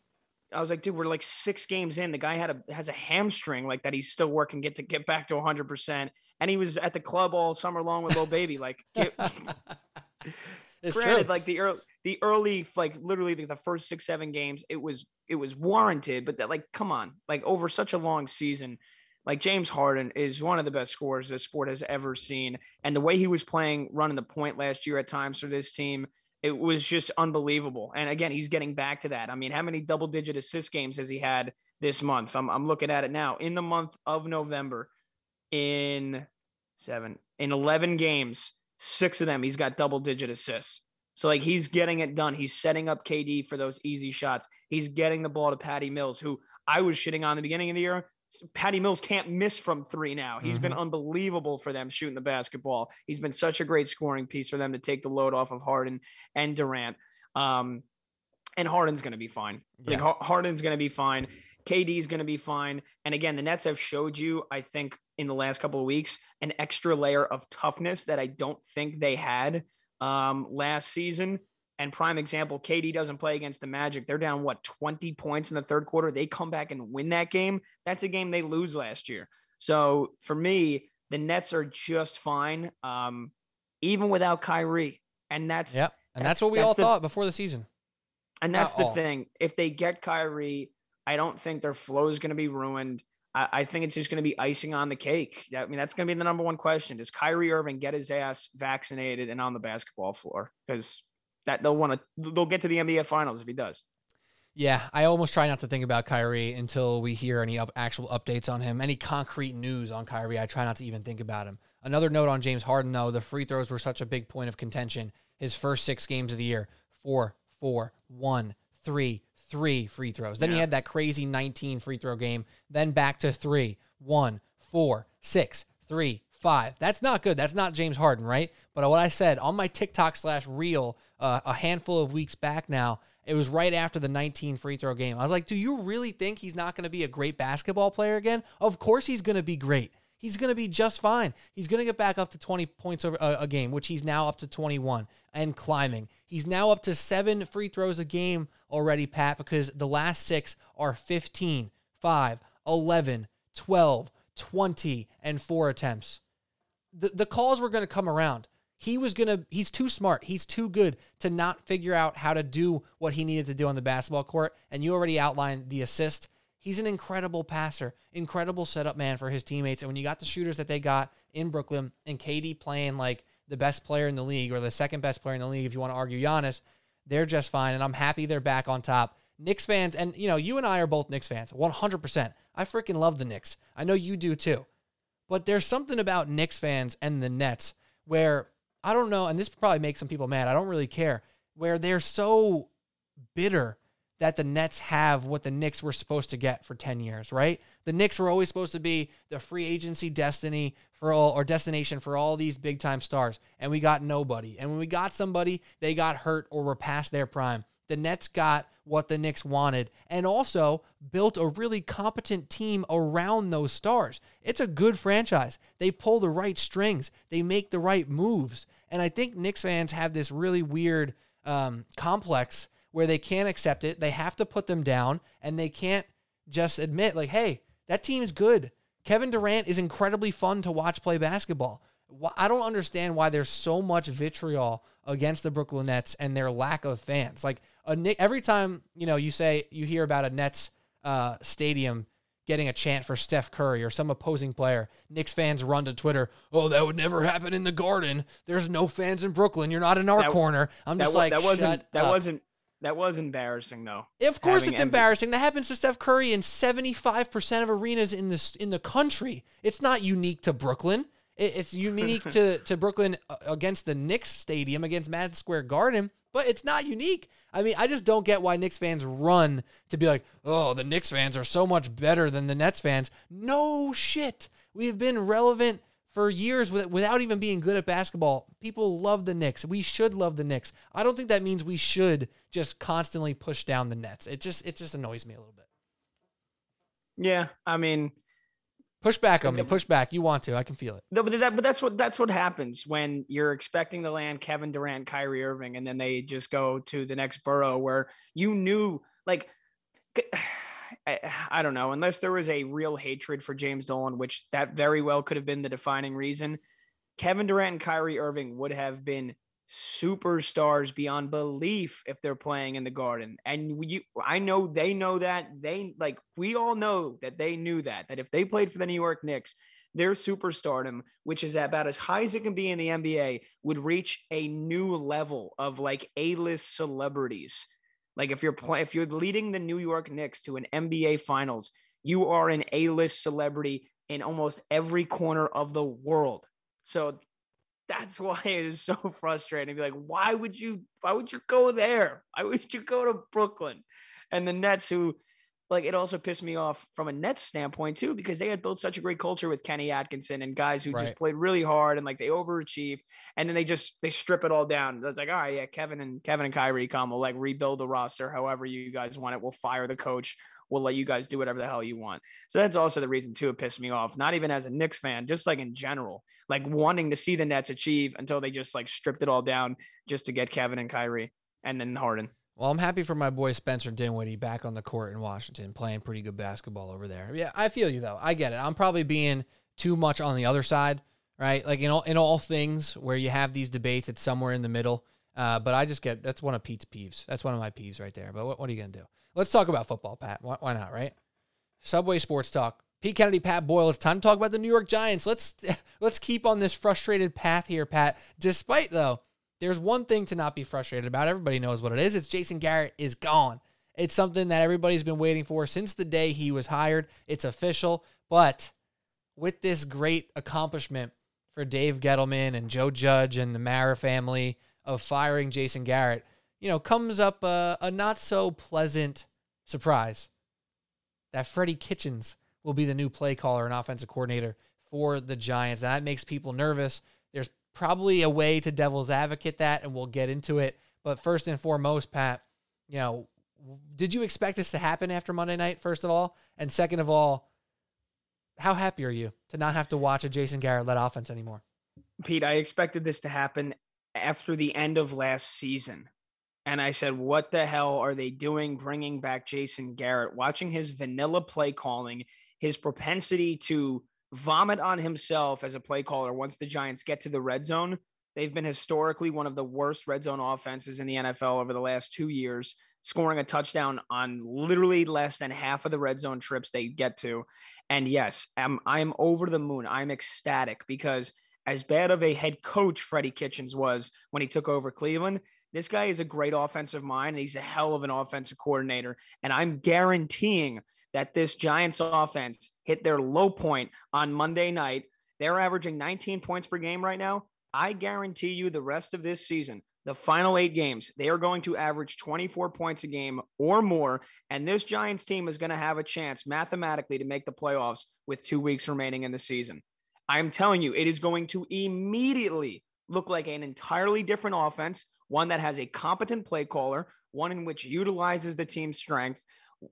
I was like, dude, we're like six games in. The guy had a has a hamstring like that. He's still working get to get back to 100. percent And he was at the club all summer long with Lil Baby. Like, get, it's granted, true. like the early the early like literally the, the first six seven games, it was it was warranted. But that like, come on, like over such a long season, like James Harden is one of the best scorers this sport has ever seen. And the way he was playing, running the point last year at times for this team, it was just unbelievable. And again, he's getting back to that. I mean, how many double digit assist games has he had this month? I'm, I'm looking at it now. In the month of November, in seven, in 11 games, six of them, he's got double digit assists. So, like, he's getting it done. He's setting up KD for those easy shots. He's getting the ball to Patty Mills, who I was shitting on the beginning of the year. Patty Mills can't miss from three now. He's mm-hmm. been unbelievable for them shooting the basketball. He's been such a great scoring piece for them to take the load off of Harden and Durant. Um, and Harden's going to be fine. Yeah. Like Harden's going to be fine. KD's going to be fine. And again, the Nets have showed you, I think, in the last couple of weeks, an extra layer of toughness that I don't think they had um, last season. And prime example, KD doesn't play against the Magic. They're down what 20 points in the third quarter. They come back and win that game. That's a game they lose last year. So for me, the Nets are just fine, um, even without Kyrie. And that's yep. And that's, that's what we that's all the, thought before the season. And that's Not the all. thing. If they get Kyrie, I don't think their flow is going to be ruined. I, I think it's just going to be icing on the cake. I mean, that's going to be the number one question: Does Kyrie Irving get his ass vaccinated and on the basketball floor? Because that they'll want to they'll get to the NBA finals if he does. Yeah, I almost try not to think about Kyrie until we hear any up, actual updates on him, any concrete news on Kyrie. I try not to even think about him. Another note on James Harden, though, the free throws were such a big point of contention. His first six games of the year, four, four, one, three, three free throws. Then yeah. he had that crazy 19 free throw game. Then back to three, one, four, six, three, five. That's not good. That's not James Harden, right? But what I said on my TikTok slash reel uh, a handful of weeks back now, it was right after the 19 free throw game. I was like, do you really think he's not going to be a great basketball player again? Of course he's going to be great. He's going to be just fine. He's going to get back up to 20 points over a, a game, which he's now up to 21 and climbing. He's now up to seven free throws a game already, Pat, because the last six are 15, 5, 11, 12, 20, and four attempts the, the calls were going to come around. He was going to, he's too smart. He's too good to not figure out how to do what he needed to do on the basketball court. And you already outlined the assist. He's an incredible passer, incredible setup man for his teammates. And when you got the shooters that they got in Brooklyn and KD playing like the best player in the league or the second best player in the league, if you want to argue Giannis, they're just fine. And I'm happy they're back on top. Knicks fans, and you know, you and I are both Knicks fans, 100%. I freaking love the Knicks. I know you do too. But there's something about Knicks fans and the Nets where I don't know, and this probably makes some people mad. I don't really care. Where they're so bitter that the Nets have what the Knicks were supposed to get for 10 years, right? The Knicks were always supposed to be the free agency destiny for all or destination for all these big time stars. And we got nobody. And when we got somebody, they got hurt or were past their prime. The Nets got what the Knicks wanted and also built a really competent team around those stars. It's a good franchise. They pull the right strings, they make the right moves. And I think Knicks fans have this really weird um, complex where they can't accept it. They have to put them down and they can't just admit, like, hey, that team is good. Kevin Durant is incredibly fun to watch play basketball. I don't understand why there's so much vitriol against the Brooklyn Nets and their lack of fans. Like a every time you know you say you hear about a Nets uh, stadium getting a chant for Steph Curry or some opposing player, Knicks fans run to Twitter. Oh, that would never happen in the Garden. There's no fans in Brooklyn. You're not in our that, corner. I'm just like that wasn't that up. wasn't that was embarrassing though. Of course, it's embarrassing. That happens to Steph Curry in 75% of arenas in this in the country. It's not unique to Brooklyn. It's unique to, to Brooklyn uh, against the Knicks stadium, against Madison Square Garden, but it's not unique. I mean, I just don't get why Knicks fans run to be like, oh, the Knicks fans are so much better than the Nets fans. No shit. We've been relevant for years without even being good at basketball. People love the Knicks. We should love the Knicks. I don't think that means we should just constantly push down the Nets. It just it just annoys me a little bit. Yeah, I mean, Push back on me. Push back. You want to. I can feel it. No, but that, but that's what that's what happens when you're expecting to land Kevin Durant, Kyrie Irving, and then they just go to the next borough where you knew like I, I don't know, unless there was a real hatred for James Dolan, which that very well could have been the defining reason. Kevin Durant and Kyrie Irving would have been superstars beyond belief if they're playing in the garden. And you I know they know that. They like we all know that they knew that that if they played for the New York Knicks, their superstardom, which is about as high as it can be in the NBA, would reach a new level of like A-list celebrities. Like if you're playing if you're leading the New York Knicks to an NBA finals, you are an A-list celebrity in almost every corner of the world. So that's why it is so frustrating. Be like, why would you? Why would you go there? Why would you go to Brooklyn? And the Nets, who like it also pissed me off from a Nets standpoint too, because they had built such a great culture with Kenny Atkinson and guys who right. just played really hard and like they overachieved, and then they just they strip it all down. It's like, all right, yeah, Kevin and Kevin and Kyrie come, we'll like rebuild the roster however you guys want it. We'll fire the coach. We'll let you guys do whatever the hell you want. So that's also the reason too it pissed me off. Not even as a Knicks fan, just like in general, like wanting to see the Nets achieve until they just like stripped it all down just to get Kevin and Kyrie and then Harden. Well, I'm happy for my boy Spencer Dinwiddie back on the court in Washington, playing pretty good basketball over there. Yeah, I feel you though. I get it. I'm probably being too much on the other side, right? Like in all in all things where you have these debates, it's somewhere in the middle. Uh, but I just get that's one of Pete's peeves. That's one of my peeves right there. But what, what are you gonna do? Let's talk about football, Pat. Why, why not? Right? Subway Sports Talk. Pete Kennedy, Pat Boyle. It's time to talk about the New York Giants. Let's let's keep on this frustrated path here, Pat. Despite though there's one thing to not be frustrated about. Everybody knows what it is. It's Jason Garrett is gone. It's something that everybody's been waiting for since the day he was hired. It's official. But with this great accomplishment for Dave Gettleman and Joe Judge and the Mara family of firing Jason Garrett, you know, comes up a, a not so pleasant surprise that Freddie Kitchens will be the new play caller and offensive coordinator for the Giants. And that makes people nervous. There's probably a way to devil's advocate that, and we'll get into it. But first and foremost, Pat, you know, did you expect this to happen after Monday night, first of all? And second of all, how happy are you to not have to watch a Jason Garrett led offense anymore? Pete, I expected this to happen after the end of last season. And I said, what the hell are they doing bringing back Jason Garrett? Watching his vanilla play calling, his propensity to vomit on himself as a play caller once the Giants get to the red zone. They've been historically one of the worst red zone offenses in the NFL over the last two years, scoring a touchdown on literally less than half of the red zone trips they get to. And yes, I'm I'm over the moon. I'm ecstatic because as bad of a head coach Freddie Kitchens was when he took over Cleveland, this guy is a great offensive mind and he's a hell of an offensive coordinator. And I'm guaranteeing that this Giants offense hit their low point on Monday night. They're averaging 19 points per game right now. I guarantee you the rest of this season, the final eight games, they are going to average 24 points a game or more. And this Giants team is going to have a chance mathematically to make the playoffs with two weeks remaining in the season. I'm telling you, it is going to immediately look like an entirely different offense, one that has a competent play caller, one in which utilizes the team's strength,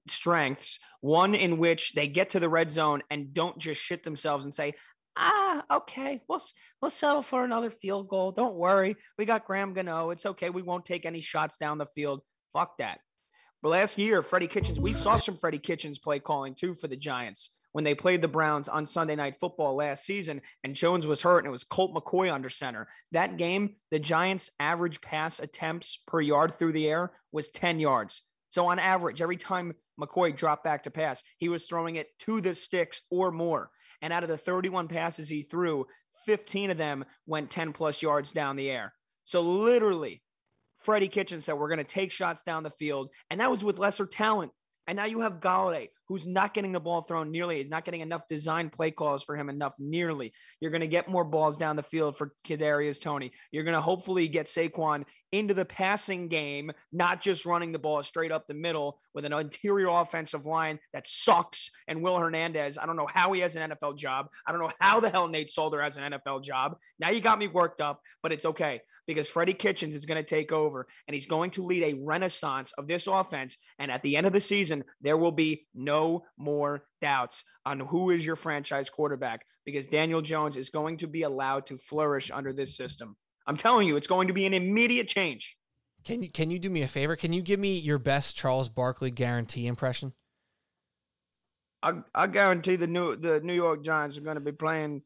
strengths, one in which they get to the red zone and don't just shit themselves and say, ah, okay, we'll we'll settle for another field goal. Don't worry, we got Graham Gano. It's okay. We won't take any shots down the field. Fuck that. But last year, Freddie Kitchens, we saw some Freddie Kitchens play calling too for the Giants when they played the Browns on Sunday Night Football last season, and Jones was hurt, and it was Colt McCoy under center. That game, the Giants' average pass attempts per yard through the air was 10 yards. So on average, every time McCoy dropped back to pass, he was throwing it to the sticks or more. And out of the 31 passes he threw, 15 of them went 10 plus yards down the air. So literally, Freddie Kitchen said, We're going to take shots down the field. And that was with lesser talent. And now you have Golladay, who's not getting the ball thrown nearly, is not getting enough design play calls for him enough nearly. You're going to get more balls down the field for Kadarius Toney. You're going to hopefully get Saquon into the passing game, not just running the ball straight up the middle with an interior offensive line that sucks. And Will Hernandez, I don't know how he has an NFL job. I don't know how the hell Nate Solder has an NFL job. Now you got me worked up, but it's okay because Freddie Kitchens is going to take over and he's going to lead a renaissance of this offense. And at the end of the season, there will be no more doubts on who is your franchise quarterback because Daniel Jones is going to be allowed to flourish under this system. I'm telling you, it's going to be an immediate change. Can you can you do me a favor? Can you give me your best Charles Barkley guarantee impression? I I guarantee the new the New York Giants are going to be playing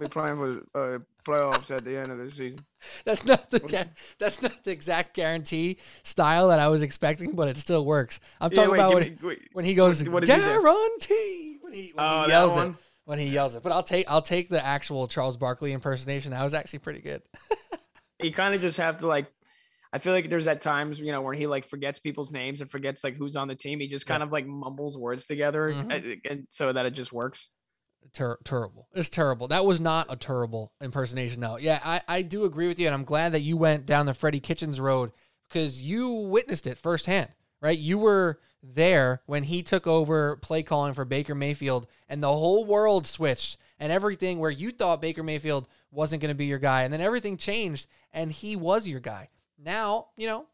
be playing for uh, playoffs at the end of the season. That's not the that's not the exact guarantee style that I was expecting, but it still works. I'm Yeah, talking wait, about when, me- wait. when he goes what- what does he do? guarantee when he, when Oh, he yells it when he yells it. But I'll take I'll take the actual Charles Barkley impersonation. That was actually pretty good. You kind of just have to like. I feel like there's at times you know where he like forgets people's names and forgets like who's on the team. He just kind of like mumbles words together, Mhm. and, and so that it just works. Ter- terrible. It's terrible. That was not a terrible impersonation. No. Yeah, I, I do agree with you, and I'm glad that you went down the Freddie Kitchens road because you witnessed it firsthand, right? You were there when he took over play calling for Baker Mayfield, and the whole world switched, and everything where you thought Baker Mayfield wasn't going to be your guy, and then everything changed, and he was your guy. Now, you know,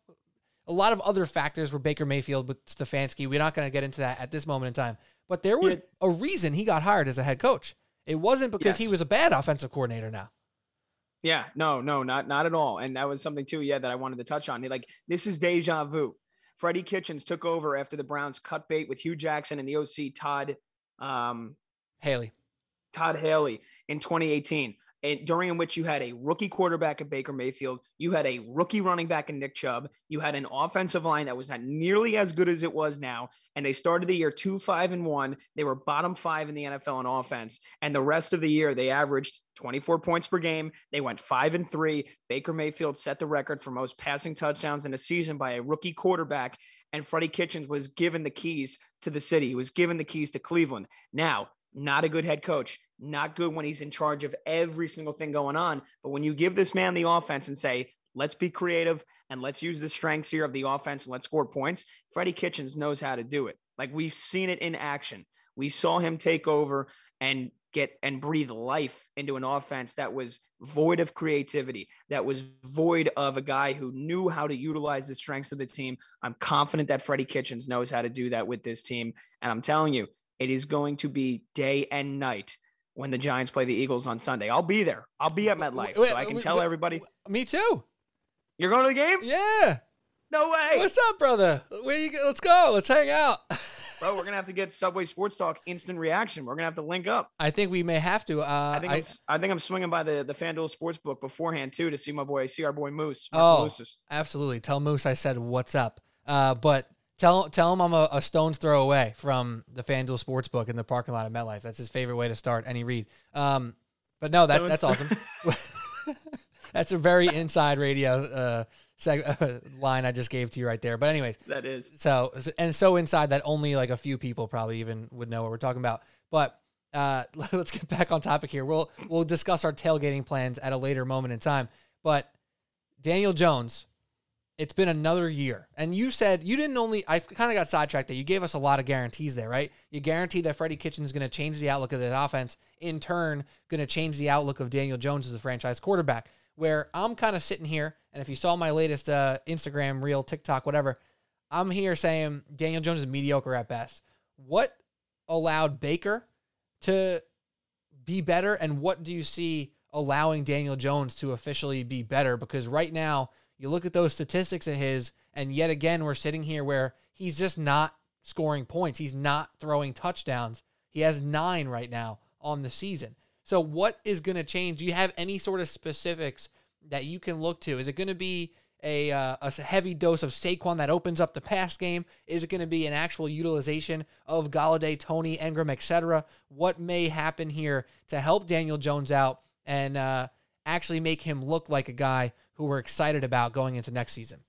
a lot of other factors were Baker Mayfield with Stefanski. We're not going to get into that at this moment in time. But there was Yeah. a reason he got hired as a head coach. It wasn't because he was a bad offensive coordinator now. Yeah, no, no, not not at all. And that was something too, yeah, that I wanted to touch on. Like this is deja vu. Freddie Kitchens took over after the Browns cut bait with Hue Jackson and the OC Todd um, Haley. Todd Haley in 2018, and during which you had a rookie quarterback at Baker Mayfield, you had a rookie running back in Nick Chubb, you had an offensive line that was not nearly as good as it was now, and they started the year two five and one. They were bottom five in the NFL in offense, and the rest of the year they averaged 24 points per game. They went five and three. Baker Mayfield set the record for most passing touchdowns in a season by a rookie quarterback. And Freddie Kitchens was given the keys to the city. He was given the keys to Cleveland. Now, not a good head coach, not good when he's in charge of every single thing going on. But when you give this man the offense and say, let's be creative and let's use the strengths here of the offense and let's score points, Freddie Kitchens knows how to do it. Like we've seen it in action. We saw him take over and get and breathe life into an offense that was void of creativity, that was void of a guy who knew how to utilize the strengths of the team. I'm confident that Freddie Kitchens knows how to do that with this team. And I'm telling you, it is going to be day and night when the Giants play the Eagles on Sunday. I'll be there. I'll be at MetLife, Wait, so I can wait, tell wait, everybody. Me too. You're going to the game? Yeah. No way, What's up, brother? Where you go? Let's go. Let's hang out. bro. We're gonna have to get Subway Sports Talk instant reaction. We're gonna have to link up. I think we may have to. Uh, I think I, I, am I think I'm swinging by the the FanDuel Sportsbook beforehand too to see my boy, see our boy Moose. Mark Oh. Lucis. absolutely. Tell Moose I said what's up. Uh, but tell tell him I'm a, a stone's throw away from the FanDuel Sportsbook in the parking lot of MetLife. That's his favorite way to start any read. Um, but no, that that's awesome. that's a very inside radio uh, seg- line I just gave to you right there. But anyways, that is. so and so inside that only like a few people probably even would know what we're talking about. But uh, let's get back on topic here. We'll we'll discuss our tailgating plans at a later moment in time. But Daniel Jones, it's been another year, and you said you didn't only. I kind of got sidetracked there. You gave us a lot of guarantees there, right? You guaranteed that Freddie Kitchens is going to change the outlook of the offense. In turn, going to change the outlook of Daniel Jones as the franchise quarterback. Where I'm kind of sitting here, and if you saw my latest uh, Instagram reel, TikTok, whatever, I'm here saying Daniel Jones is mediocre at best. What allowed Baker to be better, and what do you see allowing Daniel Jones to officially be better? Because right now, you look at those statistics of his, and yet again, we're sitting here where he's just not scoring points. He's not throwing touchdowns. He has nine right now on the season. So, what is going to change? Do you have any sort of specifics that you can look to? Is it going to be a, uh, a heavy dose of Saquon that opens up the pass game? Is it going to be an actual utilization of Golladay, Toney, Engram, etc.? What may happen here to help Daniel Jones out and uh, actually make him look like a guy who we're excited about going into next season?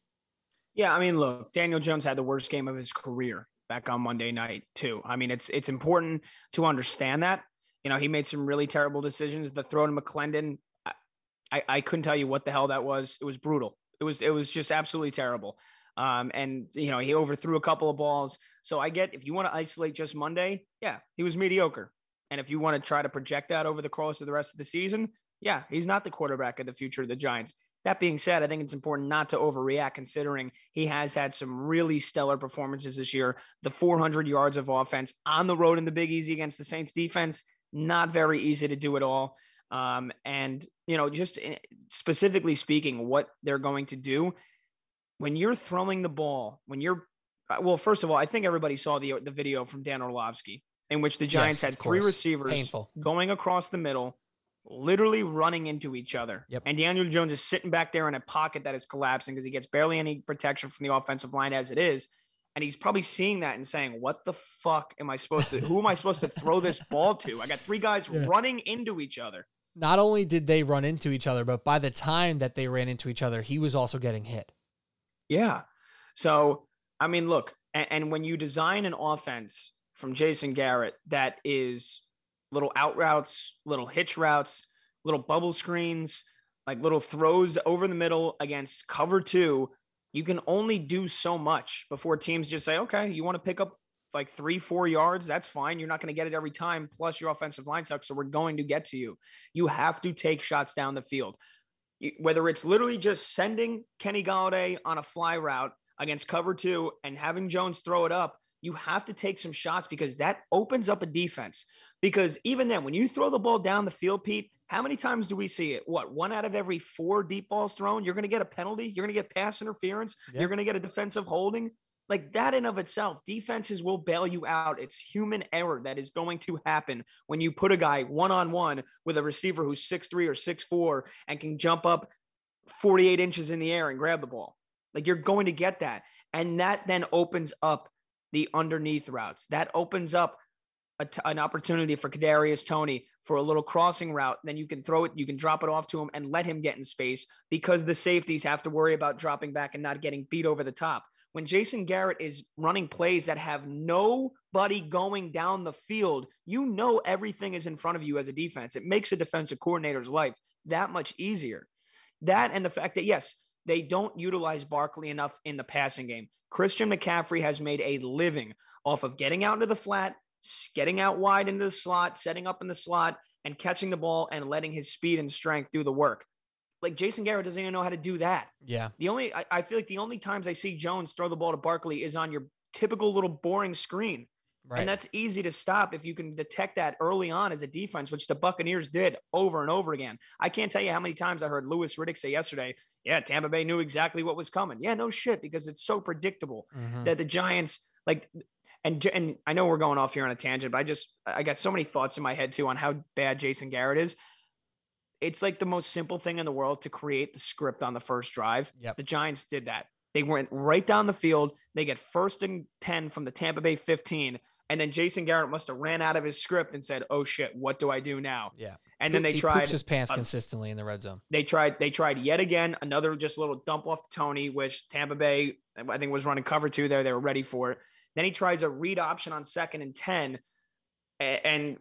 Yeah, I mean, look, Daniel Jones had the worst game of his career back on Monday night too. I mean, it's it's important to understand that. You know, he made some really terrible decisions. The throw to McClendon, I, I, I couldn't tell you what the hell that was. It was brutal. It was it was just absolutely terrible. Um, and you know, he overthrew a couple of balls. So I get if you want to isolate just Monday, yeah, he was mediocre. And if you want to try to project that over the course of the rest of the season, yeah, he's not the quarterback of the future of the Giants. That being said, I think it's important not to overreact considering he has had some really stellar performances this year. The 400 yards of offense on the road in the Big Easy against the Saints defense, not very easy to do at all. Um, and, you know, just specifically speaking, what they're going to do, when you're throwing the ball, when you're uh, well, first of all, I think everybody saw the the video from Dan Orlovsky in which the Giants Yes, had three course. receivers Painful. going across the middle, literally running into each other. Yep. And Daniel Jones is sitting back there in a pocket that is collapsing because he gets barely any protection from the offensive line as it is. And he's probably seeing that and saying, What the fuck am I supposed to who am I supposed to throw this ball to? I got three guys Yeah. running into each other. Not only did they run into each other, but by the time that they ran into each other, he was also getting hit. Yeah. So, I mean, look, and, and when you design an offense from Jason Garrett that is little out routes, little hitch routes, little bubble screens, like little throws over the middle against cover two, you can only do so much before teams just say, okay, you want to pick up like three, four yards, that's fine. You're not going to get it every time. Plus, your offensive line sucks. So, we're going to get to you. You have to take shots down the field. Whether it's literally just sending Kenny Golladay on a fly route against cover two and having Jones throw it up, you have to take some shots because that opens up a defense. Because even then, when you throw the ball down the field, Pete, how many times do we see it? What, one out of every four deep balls thrown? You're going to get a penalty. You're going to get pass interference. Yeah. You're going to get a defensive holding. Like that in of itself, defenses will bail you out. It's human error that is going to happen when you put a guy one on one with a receiver who's six three or six four and can jump up 48 inches in the air and grab the ball. Like you're going to get that. And that then opens up the underneath routes. That opens up an opportunity for Kadarius Toney for a little crossing route. Then you can throw it, you can drop it off to him and let him get in space because the safeties have to worry about dropping back and not getting beat over the top. When Jason Garrett is running plays that have nobody going down the field, you know everything is in front of you as a defense. It makes a defensive coordinator's life that much easier. That and the fact that, yes, they don't utilize Barkley enough in the passing game. Christian McCaffrey has made a living off of getting out into the flat, getting out wide into the slot, setting up in the slot, and catching the ball and letting his speed and strength do the work. Like Jason Garrett doesn't even know how to do that. Yeah. The only I, I feel like the only times I see Jones throw the ball to Barkley is on your typical little boring screen. Right. And that's easy to stop if you can detect that early on as a defense, which the Buccaneers did over and over again. I can't tell you how many times I heard Louis Riddick say yesterday, yeah, Tampa Bay knew exactly what was coming. Yeah, no shit, because it's so predictable Mhm. that the Giants like and and I know we're going off here on a tangent, but I just I got so many thoughts in my head too on how bad Jason Garrett is. It's like the most simple thing in the world to create the script on the first drive. Yep. The Giants did that. They went right down the field. They get first and 10 from the Tampa Bay 15. And then Jason Garrett must have ran out of his script and said, Oh shit, what do I do now? Yeah. And then they he tried poops his pants a- consistently in the red zone. they tried they tried yet again another just little dump off to Toney, which Tampa Bay I think was running cover two there. They were ready for it. Then he tries a read option on second and ten, and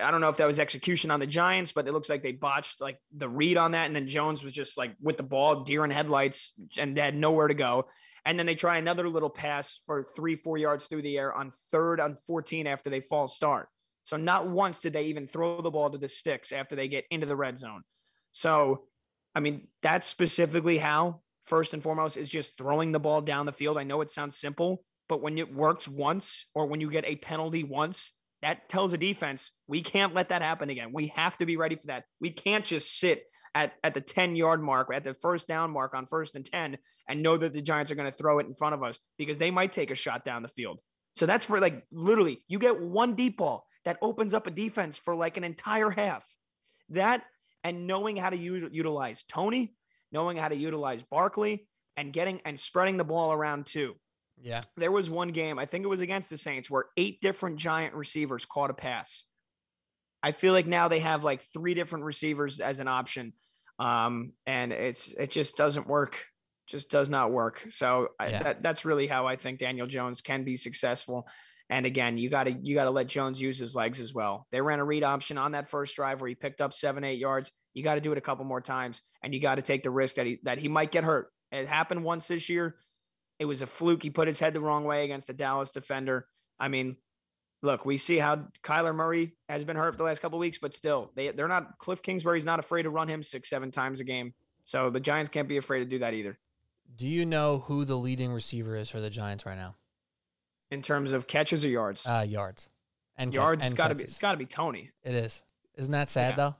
I don't know if that was execution on the Giants, but it looks like they botched like the read on that. And then Jones was just like with the ball, deer in headlights, and had nowhere to go. And then they try another little pass for three, four yards through the air on third on 14 after they fall start. So not once did they even throw the ball to the sticks after they get into the red zone. So, I mean, that's specifically how, first and foremost, is just throwing the ball down the field. I know it sounds simple, but when it works once or when you get a penalty once, that tells a defense we can't let that happen again. We have to be ready for that. We can't just sit at, at the 10 yard mark, at the first down mark on first and 10, and know that the Giants are going to throw it in front of us because they might take a shot down the field. So that's for like literally, you get one deep ball that opens up a defense for like an entire half. That and knowing how to u- utilize Toney, knowing how to utilize Barkley, and getting and spreading the ball around too. Yeah. There was one game, I think it was against the Saints, where eight different giant receivers caught a pass. I feel like now they have like three different receivers as an option. Um, and it's it just doesn't work. Just does not work. So I, Yeah. that, that's really how I think Daniel Jones can be successful. And again, you got to you got to let Jones use his legs as well. They ran a read option on that first drive where he picked up seven, eight yards. You got to do it a couple more times, and you got to take the risk that he that he might get hurt. It happened once this year. It was a fluke. He put his head the wrong way against the Dallas defender. I mean, look, we see how Kyler Murray has been hurt for the last couple of weeks, but still, they they're not. Cliff Kingsbury's not afraid to run him six, seven times a game. So the Giants can't be afraid to do that either. Do you know who the leading receiver is for the Giants right now? In terms of catches or yards, Uh, yards. And ca- yards, and it's got to be it's got to be Toney. It is. Isn't that sad Yeah. though?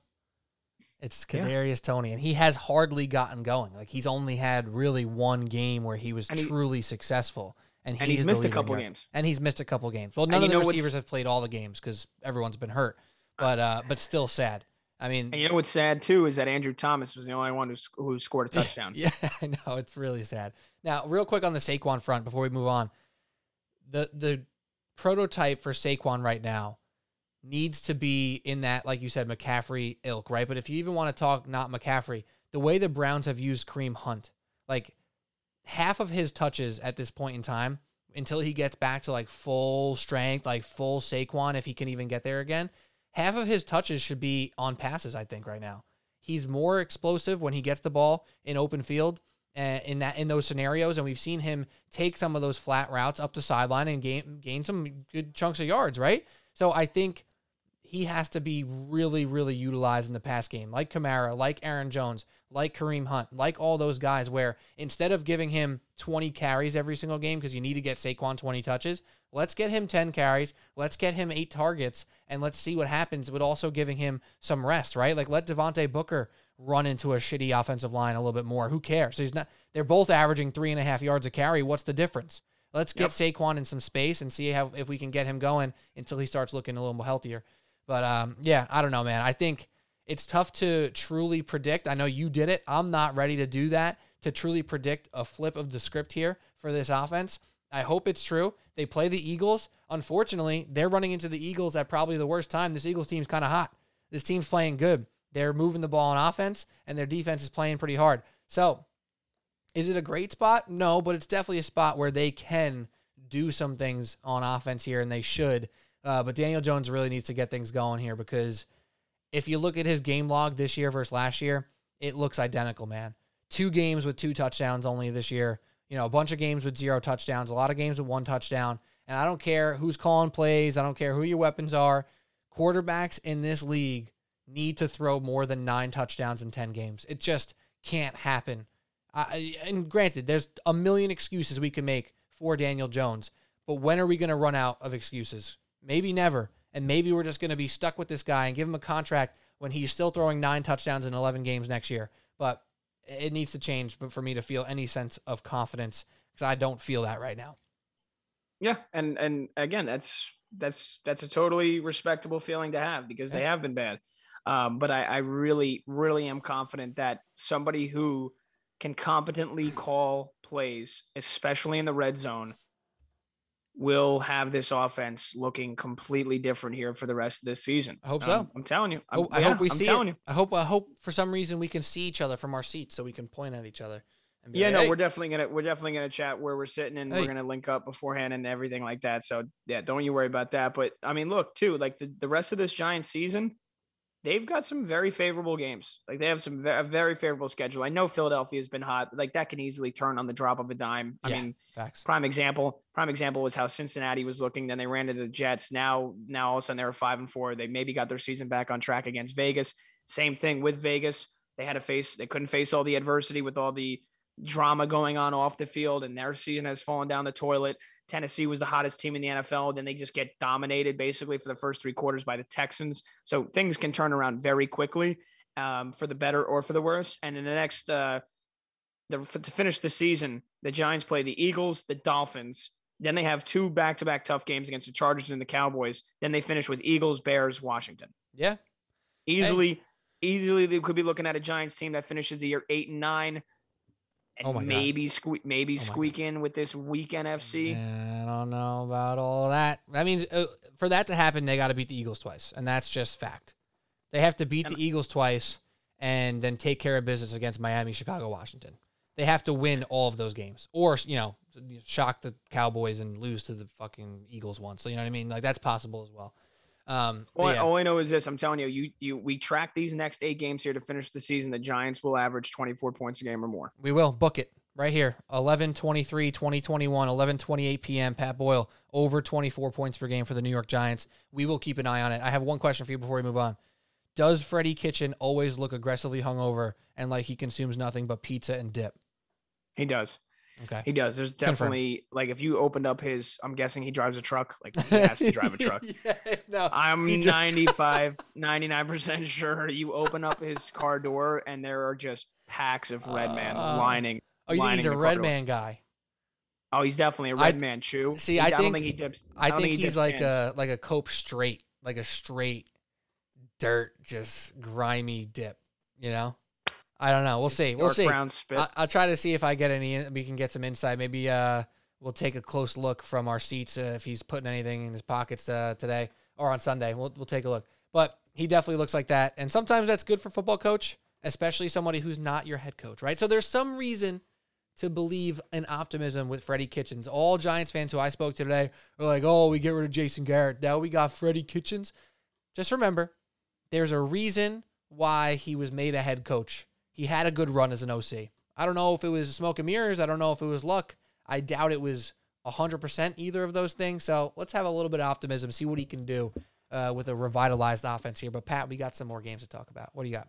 It's Yeah. Kadarius Toney, and he has hardly gotten going. Like he's only had really one game where he was And he- truly successful, and, and he's missed a couple games. and he's missed a couple games. Well, none And of the receivers have played all the games because everyone's been hurt. But uh, but still sad. I mean, And you know what's sad too is that Andrew Thomas was the only one who, who scored a touchdown. Yeah, I know it's really sad. Now, real quick on the Saquon front before we move on, the the prototype for Saquon right now needs to be in that, like you said, McCaffrey ilk, right? But if you even want to talk not McCaffrey, the way the Browns have used Kareem Hunt, like half of his touches at this point in time, until he gets back to like full strength, like full Saquon, if he can even get there again, half of his touches should be on passes, I think, right now. He's more explosive when he gets the ball in open field uh, in that in those scenarios, and we've seen him take some of those flat routes up the sideline and gain gain some good chunks of yards, right? So I think he has to be really, really utilized in the pass game, like Kamara, like Aaron Jones, like Kareem Hunt, like all those guys, where instead of giving him 20 carries every single game because you need to get Saquon 20 touches, let's get him 10 carries, let's get him eight targets, and let's see what happens, but also giving him some rest, right? Like let Devontae Booker run into a shitty offensive line a little bit more. Who cares? He's not. They're both averaging three and a half yards a carry. What's the difference? Let's get Saquon in some space and see how if we can get him going until he starts looking a little more healthier. But um, yeah, I don't know, man. I think it's tough to truly predict. I know you did it. I'm not ready to do that to truly predict a flip of the script here for this offense. I hope it's true. They play the Eagles. Unfortunately, they're running into the Eagles at probably the worst time. This Eagles team's kind of hot. This team's playing good. They're moving the ball on offense, and their defense is playing pretty hard. So, is it a great spot? No, but it's definitely a spot where they can do some things on offense here, and they should. Uh, but Daniel Jones really needs to get things going here because if you look at his game log this year versus last year, it looks identical, man. Two games with two touchdowns only this year. You know, a bunch of games with zero touchdowns, a lot of games with one touchdown. And I don't care who's calling plays, I don't care who your weapons are. Quarterbacks in this league need to throw more than nine touchdowns in 10 games. It just can't happen. I, and granted, there's a million excuses we can make for Daniel Jones, but when are we going to run out of excuses? Maybe never. And maybe we're just going to be stuck with this guy and give him a contract when he's still throwing nine touchdowns in 11 games next year. But it needs to change but for me to feel any sense of confidence because I don't feel that right now. Yeah, and and again, that's that's that's a totally respectable feeling to have because they have been bad. Um, but I, I really, really am confident that somebody who can competently call plays, especially in the red zone, will have this offense looking completely different here for the rest of this season. I hope Um, so. I'm telling you. I'm, Oh, I yeah, hope we I'm see telling it. you. I hope. I hope for some reason we can see each other from our seats so we can point at each other. Yeah, like, no, "Hey." we're definitely gonna we're definitely gonna chat where we're sitting and Hey. we're gonna link up beforehand and everything like that. So yeah, don't you worry about that. But I mean, look too, like the, the rest of this Giants season, they've got some very favorable games. Like they have some ve- a very favorable schedule. I know Philadelphia has been hot. Like that can easily turn on the drop of a dime. I Yeah. mean, facts. prime example prime example was how cincinnati was looking then they ran into the jets now now all of a sudden they were five and four they maybe got their season back on track against vegas same thing with vegas they had to face they couldn't face all the adversity with all the drama going on off the field and their season has fallen down the toilet tennessee was the hottest team in the nfl then they just get dominated basically for the first three quarters by the texans so things can turn around very quickly um, for the better or for the worse and in the next uh, the, to finish the season, the Giants play the Eagles, the Dolphins. Then they have two back-to-back tough games against the Chargers and the Cowboys. Then they finish with Eagles, Bears, Washington. Yeah. Easily, easily they could be looking at a Giants team that finishes the year eight and nine, and Oh my God. maybe squeak, maybe Oh squeak in with this weak NFC. I don't know about all that. That means uh, for that to happen, they got to beat the Eagles twice, and that's just fact. They have to beat And- the Eagles twice and then take care of business against Miami, Chicago, Washington. They have to win all of those games, or you know, shock the Cowboys and lose to the fucking Eagles once. So you know what I mean? Like that's possible as well. Um, All, I- yeah. all I know is this: I'm telling you, you, you, we track these next eight games here to finish the season. The Giants will average 24 points a game or more. We will book it right here. 11 23, 2021, 11 28 p.m. Pat Boyle over 24 points per game for the New York Giants. We will keep an eye on it. I have one question for you before we move on. Does Freddie Kitchen always look aggressively hungover and like he consumes nothing but pizza and dip? He does. Okay. He does. There's Confirmed. definitely like if you opened up his, I'm guessing he drives a truck. Like he has to drive a truck. yeah, no. I'm 95, 99% sure you open up his car door and there are just packs of red man Uh, lining. Oh, you think he's a red man guy? Oh, he's definitely a red man chew. see, He- I don't think- think he dips. I, don't think he he's like a like a cope straight, like a straight dirt, just grimy dip. You know, I don't know. We'll see. We'll see. brown spit. I, I'll try to see if I get any. We can get some insight. Maybe uh, we'll take a close look from our seats uh, if he's putting anything in his pockets uh, today or on Sunday. We'll we'll take a look. But he definitely looks like that, and sometimes that's good for football coach, especially somebody who's not your head coach, right? So there's some reason to believe in optimism with Freddie Kitchens. All Giants fans who I spoke to today are like, "Oh, we get rid of Jason Garrett. Now we got Freddie Kitchens." Just remember, there's a reason why he was made a head coach. He had a good run as an OC. I don't know if it was smoke and mirrors. I don't know if it was luck. I doubt it was 100% either of those things. So let's have a little bit of optimism, see what he can do uh, with a revitalized offense here. But Pat, we got some more games to talk about. What do you got?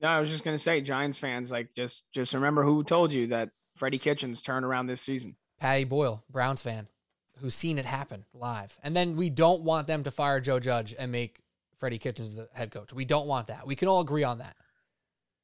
No, I was just gonna say, Giants fans, like just just remember who told you that Freddie Kitchens turned around this season. Patty Boyle, Browns fan, who's seen it happen live. And then we don't want them to fire Joe Judge and make Freddie Kitchens the head coach. We don't want that. We can all agree on that.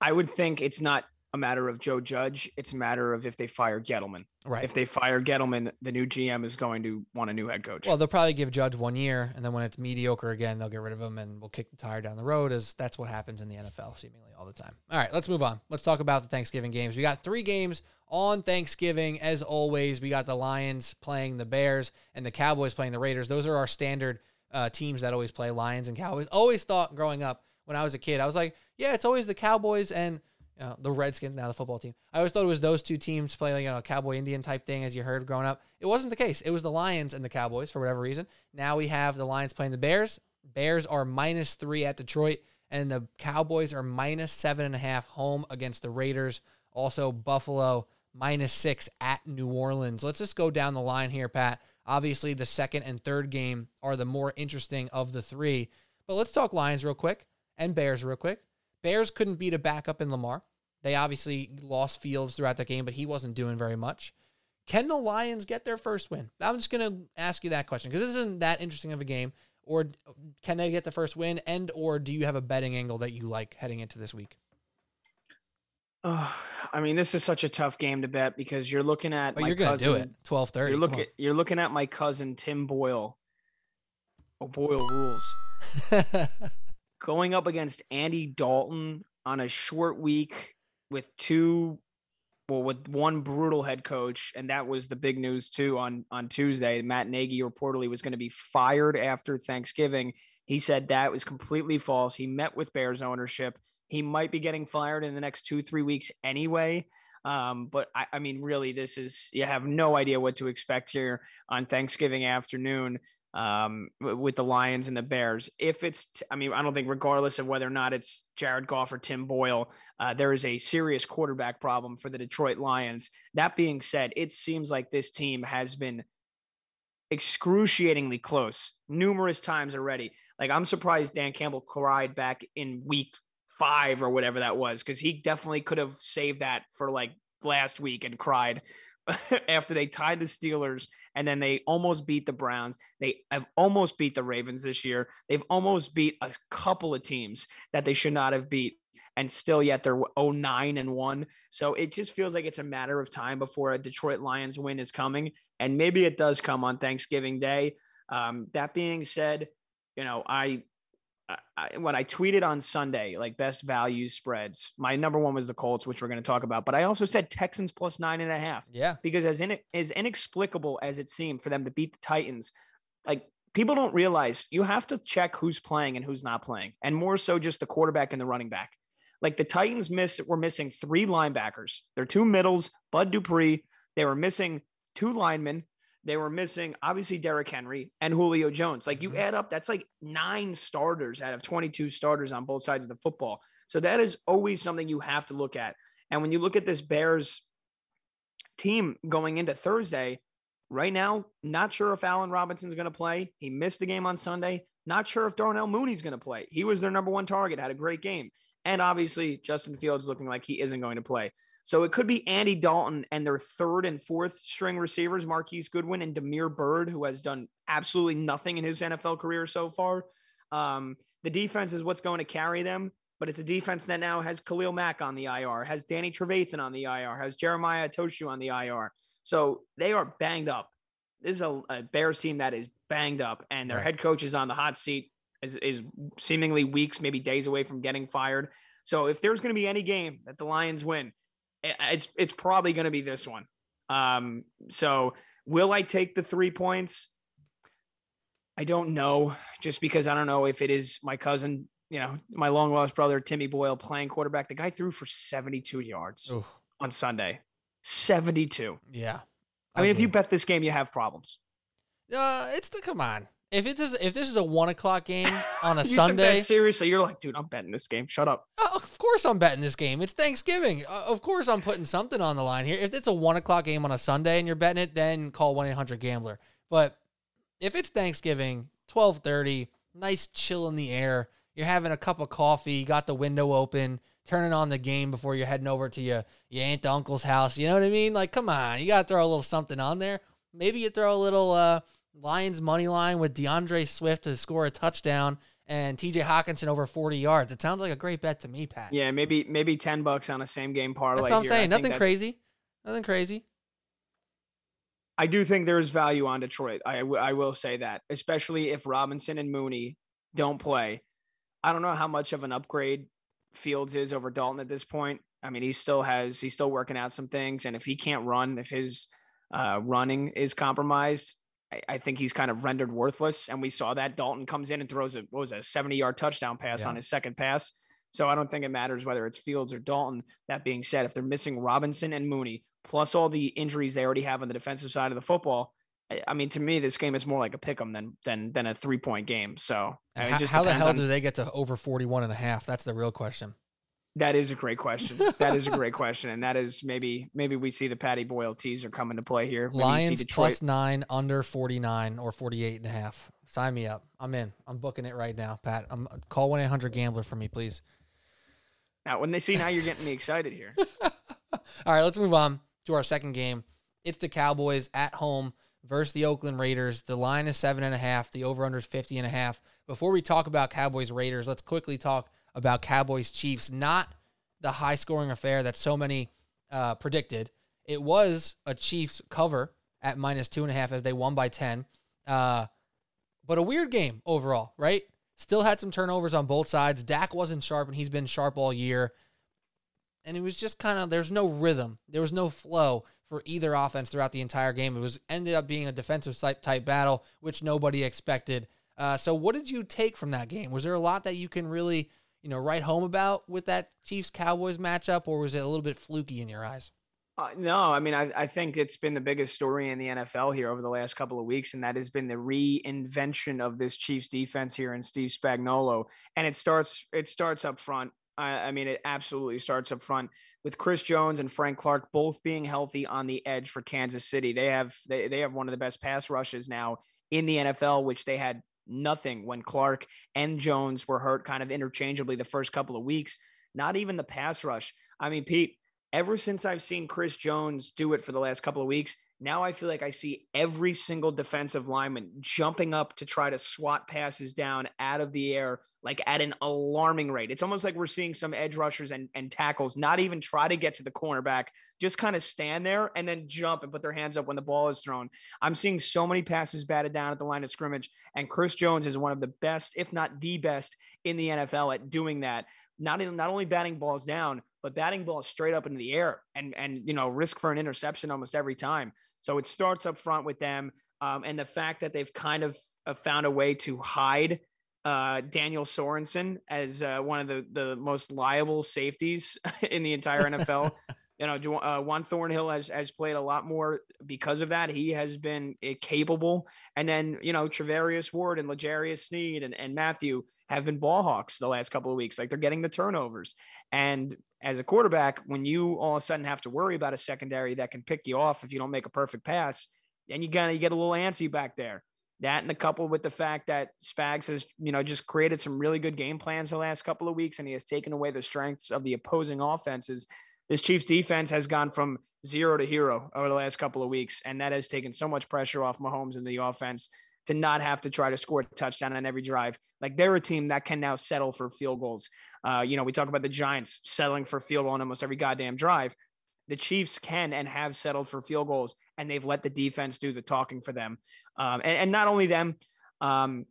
I would think it's not a matter of Joe Judge. It's a matter of if they fire Gettleman. Right. If they fire Gettleman, the new GM is going to want a new head coach. Well, they'll probably give Judge one year, and then when it's mediocre again, they'll get rid of him, and we'll kick the tire down the road. As that's what happens in the NFL seemingly all the time. All right, let's move on. Let's talk about the Thanksgiving games. We got three games on Thanksgiving, as always. We got the Lions playing the Bears, and the Cowboys playing the Raiders. Those are our standard uh, teams that always play Lions and Cowboys. Always thought growing up when I was a kid, I was like, yeah, it's always the Cowboys and you know, the Redskins, now the football team. I always thought it was those two teams playing, you know, Cowboy Indian type thing as you heard growing up. It wasn't the case. It was the Lions and the Cowboys for whatever reason. Now we have the Lions playing the Bears. Bears are minus three at Detroit, and the Cowboys are minus seven and a half home against the Raiders. Also, Buffalo minus six at New Orleans. Let's just go down the line here, Pat. Obviously, the second and third game are the more interesting of the three. But let's talk Lions real quick and Bears real quick. Bears couldn't beat a backup in Lamar. They obviously lost Fields throughout that game, but he wasn't doing very much. Can the Lions get their first win? I'm just going to ask you that question because this isn't that interesting of a game. Or can they get the first win? And or do you have a betting angle that you like heading into this week? Ugh, I mean, this is such a tough game to bet because you're looking at But my you're going to do it. 12:30. You're Come looking. You're looking at my cousin Tim Boyle. Oh, Boyle rules. Going up against Andy Dalton on a short week with two, well, with one brutal head coach, and that was the big news too on on Tuesday. Matt Nagy reportedly was going to be fired after Thanksgiving. He said that was completely false. He met with Bears ownership. He might be getting fired in the next two three weeks anyway. Um, but I, I mean, really, this is you have no idea what to expect here on Thanksgiving afternoon um, with the Lions and the Bears. If it's, t- I mean, I don't think, regardless of whether or not it's Jared Goff or Tim Boyle, uh, there is a serious quarterback problem for the Detroit Lions. That being said, it seems like this team has been excruciatingly close numerous times already. Like, I'm surprised Dan Campbell cried back in week five or whatever that was, because he definitely could have saved that for like last week and cried after they tied the Steelers and then they almost beat the Browns. They have almost beat the Ravens this year. They've almost beat a couple of teams that they should not have beat. And still, yet they're 09 and 1. So it just feels like it's a matter of time before a Detroit Lions win is coming. And maybe it does come on Thanksgiving Day. Um, that being said, you know, I I, when I tweeted on Sunday, like best value spreads, my number one was the Colts, which we're going to talk about. But I also said Texans plus nine and a half yeah. because as in as inexplicable as it seemed for them to beat the Titans, like people don't realize you have to check who's playing and who's not playing, and more so just the quarterback and the running back. Like the Titans miss were missing three linebackers, their two middles, Bud Dupree. They were missing two linemen. They were missing obviously Derrick Henry and Julio Jones. Like you Mhm. add up, that's like nine starters out of 22 starters on both sides of the football. So that is always something you have to look at. And when you look at this Bears team going into Thursday, right now, not sure if Allen Robinson's going to play. He missed the game on Sunday. Not sure if Darnell Mooney's going to play. He was their number one target, had a great game. And obviously, Justin Fields looking like he isn't going to play. So it could be Andy Dalton and their third and fourth string receivers, Marquise Goodwin and Damiere Byrd, who has done absolutely nothing in his NFL career so far. Um, the defense is what's going to carry them, but it's a defense that now has Khalil Mack on the IR, has Danny Trevathan on the IR, has Jeremiah Attaochu on the IR. So they are banged up. This is a, a Bears team that is banged up, and their Right. head coach is on the hot seat, is, is seemingly weeks, maybe days away from getting fired. So if there's going to be any game that the Lions win, it's it's probably going to be this one. Um, so will I take the three points? I don't know, just because I don't know if it is my cousin, you know, my long lost brother Timmy Boyle playing quarterback. The guy threw for 72 yards Ooh, on Sunday. 72. yeah. I mean, if you bet this game, you have problems. uh, it's the come on. If it is, if this is a one o'clock game on a Sunday, seriously. You're like, dude, I'm betting this game. Shut up. Of course I'm betting this game. It's Thanksgiving. Uh, of course I'm putting something on the line here. If it's a one o'clock game on a Sunday and you're betting it, then call one eight hundred Gambler. But if it's Thanksgiving, twelve thirty, nice chill in the air. You're having a cup of coffee, got the window open, turning on the game before you're heading over to your your aunt uncle's house. You know what I mean? Like, come on, you got to throw a little something on there. Maybe you throw a little uh, Lions money line with DeAndre Swift to score a touchdown and TJ Hockenson over 40 yards. It sounds like a great bet to me, Pat. Yeah, maybe maybe 10 bucks on a same game parlay. That's what I'm here. Saying. Nothing crazy. Nothing crazy. I do think there's value on Detroit. I, w- I will say that, especially if Robinson and Mooney don't play. I don't know how much of an upgrade Fields is over Dalton at this point. I mean, he still has he's still working out some things, and if he can't run, if his uh, running is compromised, I, I think he's kind of rendered worthless. And we saw that Dalton comes in and throws a what was it, a 70 yard touchdown pass Yeah. on his second pass. So I don't think it matters whether it's Fields or Dalton. That being said, if they're missing Robinson and Mooney, plus all the injuries they already have on the defensive side of the football, I- I mean, to me, this game is more like a pick 'em than than than a three point game. So I mean, how, just how the hell on- do they get to over 41 and a half? That's the real question. That is a great question. That is a great question, and that is maybe maybe we see the Patty Boyle teaser come into play here. Maybe Lions plus nine, under 49 or 48 and a half. Sign me up. I'm in. I'm booking it right now, Pat. I'm call 1-800-GAMBLER for me, please. Now, when they see now, you're getting me excited here. All right, let's move on to our second game. It's the Cowboys at home versus the Oakland Raiders. The line is seven and a half. The over under is 50 and a half. Before we talk about Cowboys Raiders, let's quickly talk about Cowboys Chiefs. Not the high scoring affair that so many uh, predicted. It was a Chiefs cover at minus two and a half as they won by 10. Uh, but a weird game overall, right? Still had some turnovers on both sides. Dak wasn't sharp, and he's been sharp all year and it was just kind of there's no rhythm, there was no flow for either offense throughout the entire game. It was ended up being a defensive type type battle, which nobody expected. Uh, so, what did you take from that game? Was there a lot that you can really, you know, write home about with that Chiefs Cowboys matchup, or was it a little bit fluky in your eyes? Uh, no, I mean, I, I think it's been the biggest story in the NFL here over the last couple of weeks, and that has been the reinvention of this Chiefs defense here in Steve Spagnuolo. And it starts it starts up front. I, I mean, it absolutely starts up front with Chris Jones and Frank Clark both being healthy on the edge for Kansas City. They have they, they have one of the best pass rushes now in the NFL, which they had nothing when Clark and Jones were hurt kind of interchangeably the first couple of weeks. Not even the pass rush. I mean, Pete, ever since I've seen Chris Jones do it for the last couple of weeks, now I feel like I see every single defensive lineman jumping up to try to swat passes down out of the air, like at an alarming rate. It's almost like we're seeing some edge rushers and, and tackles not even try to get to the cornerback, just kind of stand there and then jump and put their hands up when the ball is thrown. I'm seeing so many passes batted down at the line of scrimmage, and Chris Jones is one of the best, if not the best, in the NFL at doing that not even, not only batting balls down, but batting balls straight up into the air and and you know risk for an interception almost every time. So it starts up front with them, um, and the fact that they've kind of uh, found a way to hide uh, Daniel Sorensen as uh, one of the the most liable safeties in the entire NFL. you know, uh, Juan Thornhill has has played a lot more because of that. He has been uh, capable, and then you know Charvarius Ward and L'Jarius Sneed and, and Mathieu have been ball hawks the last couple of weeks. Like they're getting the turnovers, and as a quarterback, when you all of a sudden have to worry about a secondary that can pick you off if you don't make a perfect pass, then you gotta you get a little antsy back there. That and the couple with the fact that Spags has, you know, just created some really good game plans the last couple of weeks and he has taken away the strengths of the opposing offenses. This Chiefs defense has gone from zero to hero over the last couple of weeks. And that has taken so much pressure off Mahomes and the offense to not have to try to score a touchdown on every drive. Like they're a team that can now settle for field goals. Uh, you know, we talk about the Giants settling for field goal on almost every goddamn drive. The Chiefs can and have settled for field goals, and they've let the defense do the talking for them. Um, and, and, not only them, um,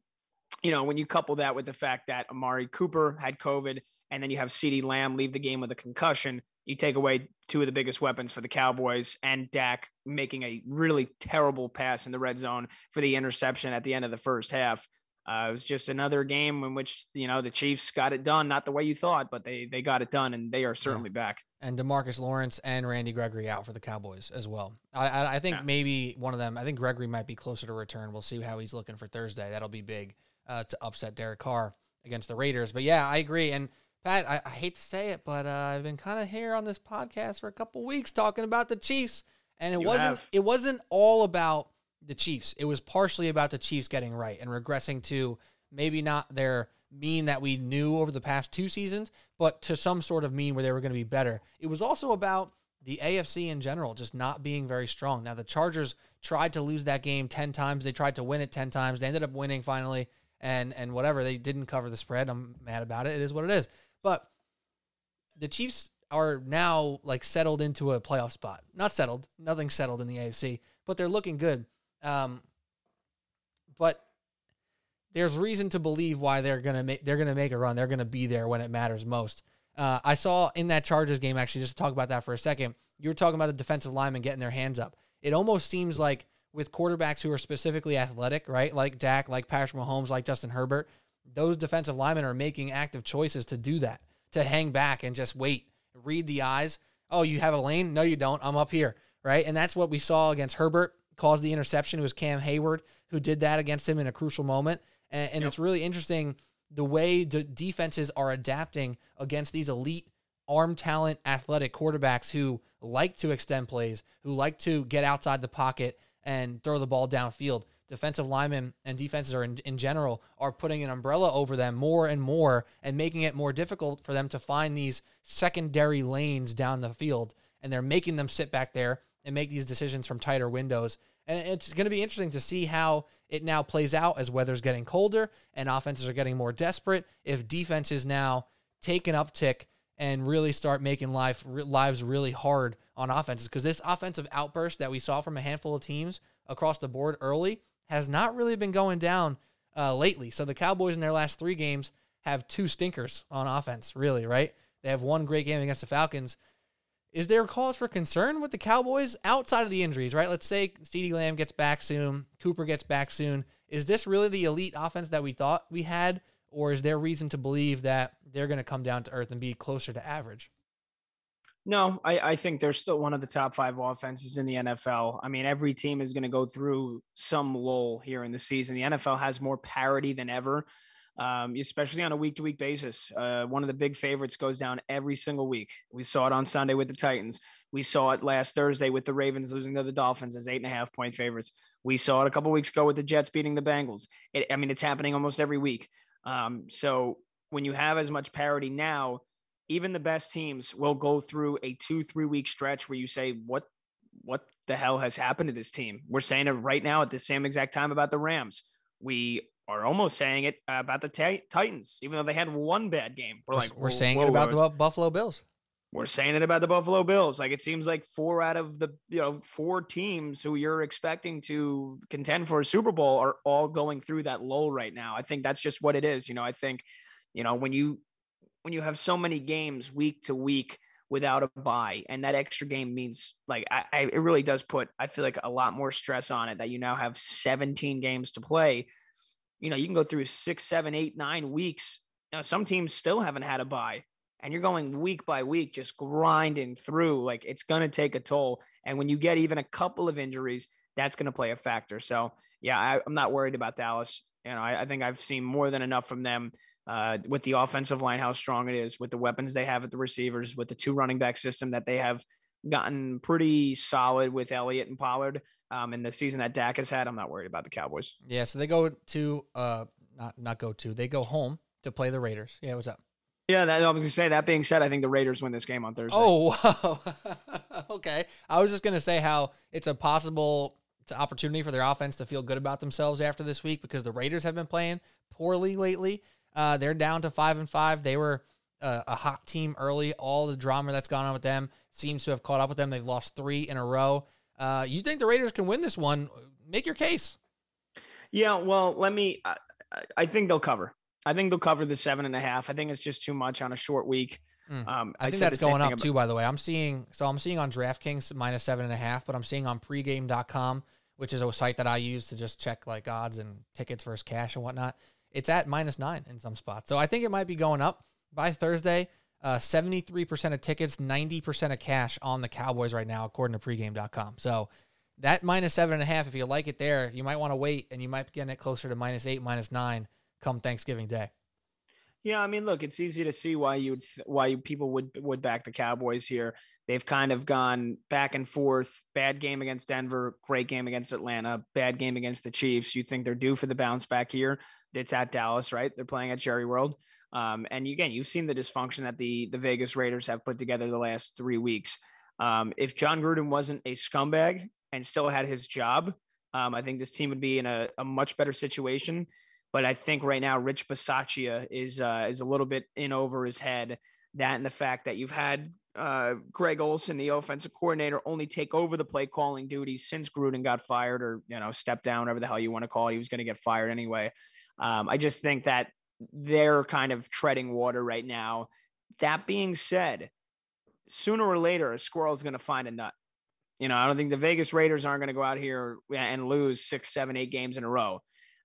you know, when you couple that with the fact that Amari Cooper had COVID, and then you have CeeDee Lamb leave the game with a concussion, you take away two of the biggest weapons for the Cowboys and Dak making a really terrible pass in the red zone for the interception at the end of the first half. Uh, it was just another game in which you know the Chiefs got it done, not the way you thought, but they they got it done, and they are certainly yeah. back. And Demarcus Lawrence and Randy Gregory out for the Cowboys as well. I I, I think yeah. maybe one of them. I think Gregory might be closer to return. We'll see how he's looking for Thursday. That'll be big uh, to upset Derek Carr against the Raiders. But yeah, I agree. And Pat, I, I hate to say it, but uh, I've been kind of here on this podcast for a couple weeks talking about the Chiefs, and it you wasn't have. it wasn't all about the Chiefs. It was partially about the Chiefs getting right and regressing to maybe not their mean that we knew over the past two seasons, but to some sort of mean where they were going to be better. It was also about the AFC in general just not being very strong. Now the Chargers tried to lose that game 10 times. They tried to win it 10 times. They ended up winning finally and and whatever. They didn't cover the spread. I'm mad about it. It is what it is. But the Chiefs are now like settled into a playoff spot. Not settled, nothing settled in the AFC, but they're looking good. Um, but there's reason to believe why they're gonna make they're gonna make a run. They're gonna be there when it matters most. Uh, I saw in that Chargers game actually just to talk about that for a second. You were talking about the defensive linemen getting their hands up. It almost seems like with quarterbacks who are specifically athletic, right? Like Dak, like Patrick Mahomes, like Justin Herbert, those defensive linemen are making active choices to do that, to hang back and just wait, read the eyes. Oh, you have a lane? No, you don't. I'm up here, right? And that's what we saw against Herbert, caused the interception. It was Cam Heyward who did that against him in a crucial moment. And, and yep. it's really interesting the way the defenses are adapting against these elite arm talent athletic quarterbacks who like to extend plays, who like to get outside the pocket and throw the ball downfield. Defensive linemen and defenses are in, in general are putting an umbrella over them more and more and making it more difficult for them to find these secondary lanes down the field. And they're making them sit back there and make these decisions from tighter windows and it's going to be interesting to see how it now plays out as weather's getting colder and offenses are getting more desperate if defenses now take an uptick and really start making life lives really hard on offenses because this offensive outburst that we saw from a handful of teams across the board early has not really been going down uh, lately. So the Cowboys in their last three games have two stinkers on offense, really, right? They have one great game against the Falcons. Is there cause for concern with the Cowboys outside of the injuries, right? Let's say CeeDee Lamb gets back soon, Cooper gets back soon. Is this really the elite offense that we thought we had? Or is there reason to believe that they're going to come down to earth and be closer to average? No, I, I think they're still one of the top five offenses in the NFL. I mean, every team is going to go through some lull here in the season. The NFL has more parity than ever, um, especially on a week to week basis. Uh, one of the big favorites goes down every single week. We saw it on Sunday with the Titans. We saw it last Thursday with the Ravens losing to the Dolphins as eight and a half point favorites. We saw it a couple weeks ago with the Jets beating the Bengals. It, I mean, it's happening almost every week. Um, so when you have as much parity now, even the best teams will go through a two, three week stretch where you say, what, what the hell has happened to this team? We're saying it right now at the same exact time about the Rams. We are almost saying it about the t- Titans, even though they had one bad game. We're, like, we're saying it about the Buffalo Bills. We're saying it about the Buffalo Bills. Like it seems like four out of the you know four teams who you're expecting to contend for a Super Bowl are all going through that lull right now. I think that's just what it is. You know, I think you know when you when you have so many games week to week without a bye and that extra game means like I, I, it really does put i feel like a lot more stress on it that you now have 17 games to play you know you can go through six seven eight nine weeks. Know, some teams still haven't had a bye, and you're going week by week just grinding through like it's going to take a toll. And when you get even a couple of injuries that's going to play a factor. So yeah I, am not worried about dallas. You know I, I think i've seen more than enough from them uh, with the offensive line, how strong it is, with the weapons they have at the receivers, with the two running back system that they have gotten pretty solid with Elliott and Pollard. Um, in the season that Dak has had, I'm not worried about the Cowboys. Yeah, so they go to uh not not go to they go home to play the Raiders. Yeah, what's up? Yeah, that, I was gonna say. That being said, I think the Raiders win this game on Thursday. Oh, wow. okay. I was just gonna say how it's a possible opportunity for their offense to feel good about themselves after this week because the Raiders have been playing poorly lately. Uh, they're down to five and five. They were uh, a hot team early. All the drama that's gone on with them seems to have caught up with them. They've lost three in a row. Uh, you think the Raiders can win this one? Make your case. Yeah, well, let me. I, I think they'll cover. I think they'll cover the seven and a half. I think it's just too much on a short week. Mm. Um, I, I think that's going up about- too. By the way, I'm seeing so I'm seeing on DraftKings minus seven and a half, but I'm seeing on pregame.com, which is a site that I use to just check like odds and tickets versus cash and whatnot. It's at minus nine in some spots, so I think it might be going up by Thursday. Uh, 73% of tickets, 90% of cash on the Cowboys right now, according to pregame.com. So that minus seven and a half, if you like it there, you might want to wait and you might get it closer to minus eight, minus nine come Thanksgiving Day. Yeah, I mean, look, it's easy to see why you why people would would back the Cowboys here. They've kind of gone back and forth. Bad game against Denver, great game against Atlanta, bad game against the Chiefs. You think they're due for the bounce back here? It's at Dallas, right? They're playing at Jerry World. Um, and again, you've seen the dysfunction that the the Vegas Raiders have put together the last three weeks. Um, if Jon Gruden wasn't a scumbag and still had his job, um, I think this team would be in a, a much better situation. But I think right now Rich Bisaccia is uh, is a little bit in over his head. That and the fact that you've had uh, Greg Olson, the offensive coordinator, only take over the play calling duties since Gruden got fired or you know stepped down, whatever the hell you want to call it. He was going to get fired anyway. Um, I just think that they're kind of treading water right now. That being said, sooner or later, a squirrel is going to find a nut. You know, I don't think the Vegas Raiders aren't going to go out here and lose six, seven, eight games in a row.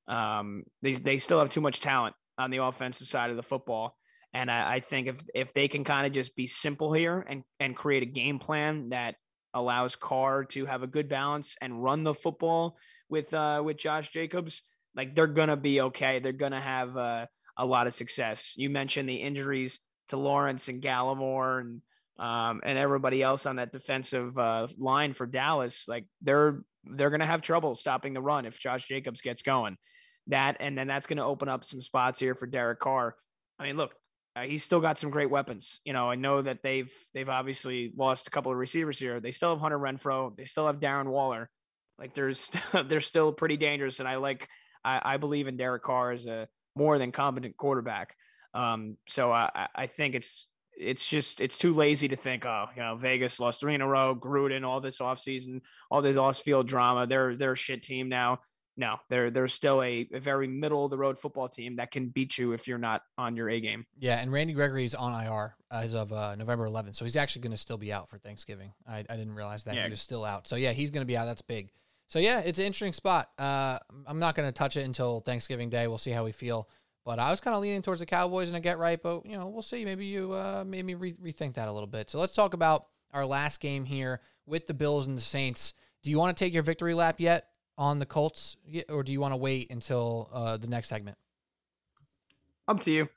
Um, they they still have too much talent on the offensive side of the football, and I, I think if if they can kind of just be simple here and and create a game plan that allows Carr to have a good balance and run the football with uh, with Josh Jacobs, like they're gonna be okay. They're gonna have uh, a lot of success. You mentioned the injuries to Lawrence and Gallimore and um, and everybody else on that defensive uh, line for Dallas. Like they're they're gonna have trouble stopping the run if Josh Jacobs gets going that, and then that's going to open up some spots here for Derek Carr. I mean, look, uh, he's still got some great weapons. You know, I know that they've they've obviously lost a couple of receivers here. They still have Hunter Renfrow. They still have Darren Waller. Like there's they're still pretty dangerous, and I like I, I believe in Derek Carr as a more than competent quarterback. Um, so I I think it's it's just it's too lazy to think, oh, you know, Vegas lost three in a row, Gruden, all this offseason, all this off field drama. They're they're a shit team now no, they're they're still a, a, very middle of the road football team that can beat you if you're not on your A game. Yeah, and Randy Gregory is on IR as of uh, November 11th, so he's actually going to still be out for Thanksgiving. I, I didn't realize that yeah. he was still out. So yeah, he's going to be out. That's big. So yeah, it's an interesting spot. Uh, I'm not going to touch it until Thanksgiving Day. We'll see how we feel. But I was kind of leaning towards the Cowboys in a get right, but you know we'll see. Maybe you uh, made me re- rethink that a little bit. So let's talk about our last game here with the Bills and the Saints. Do you want to take your victory lap yet? on the Colts, or do you want to wait until uh, the next segment? Up to you.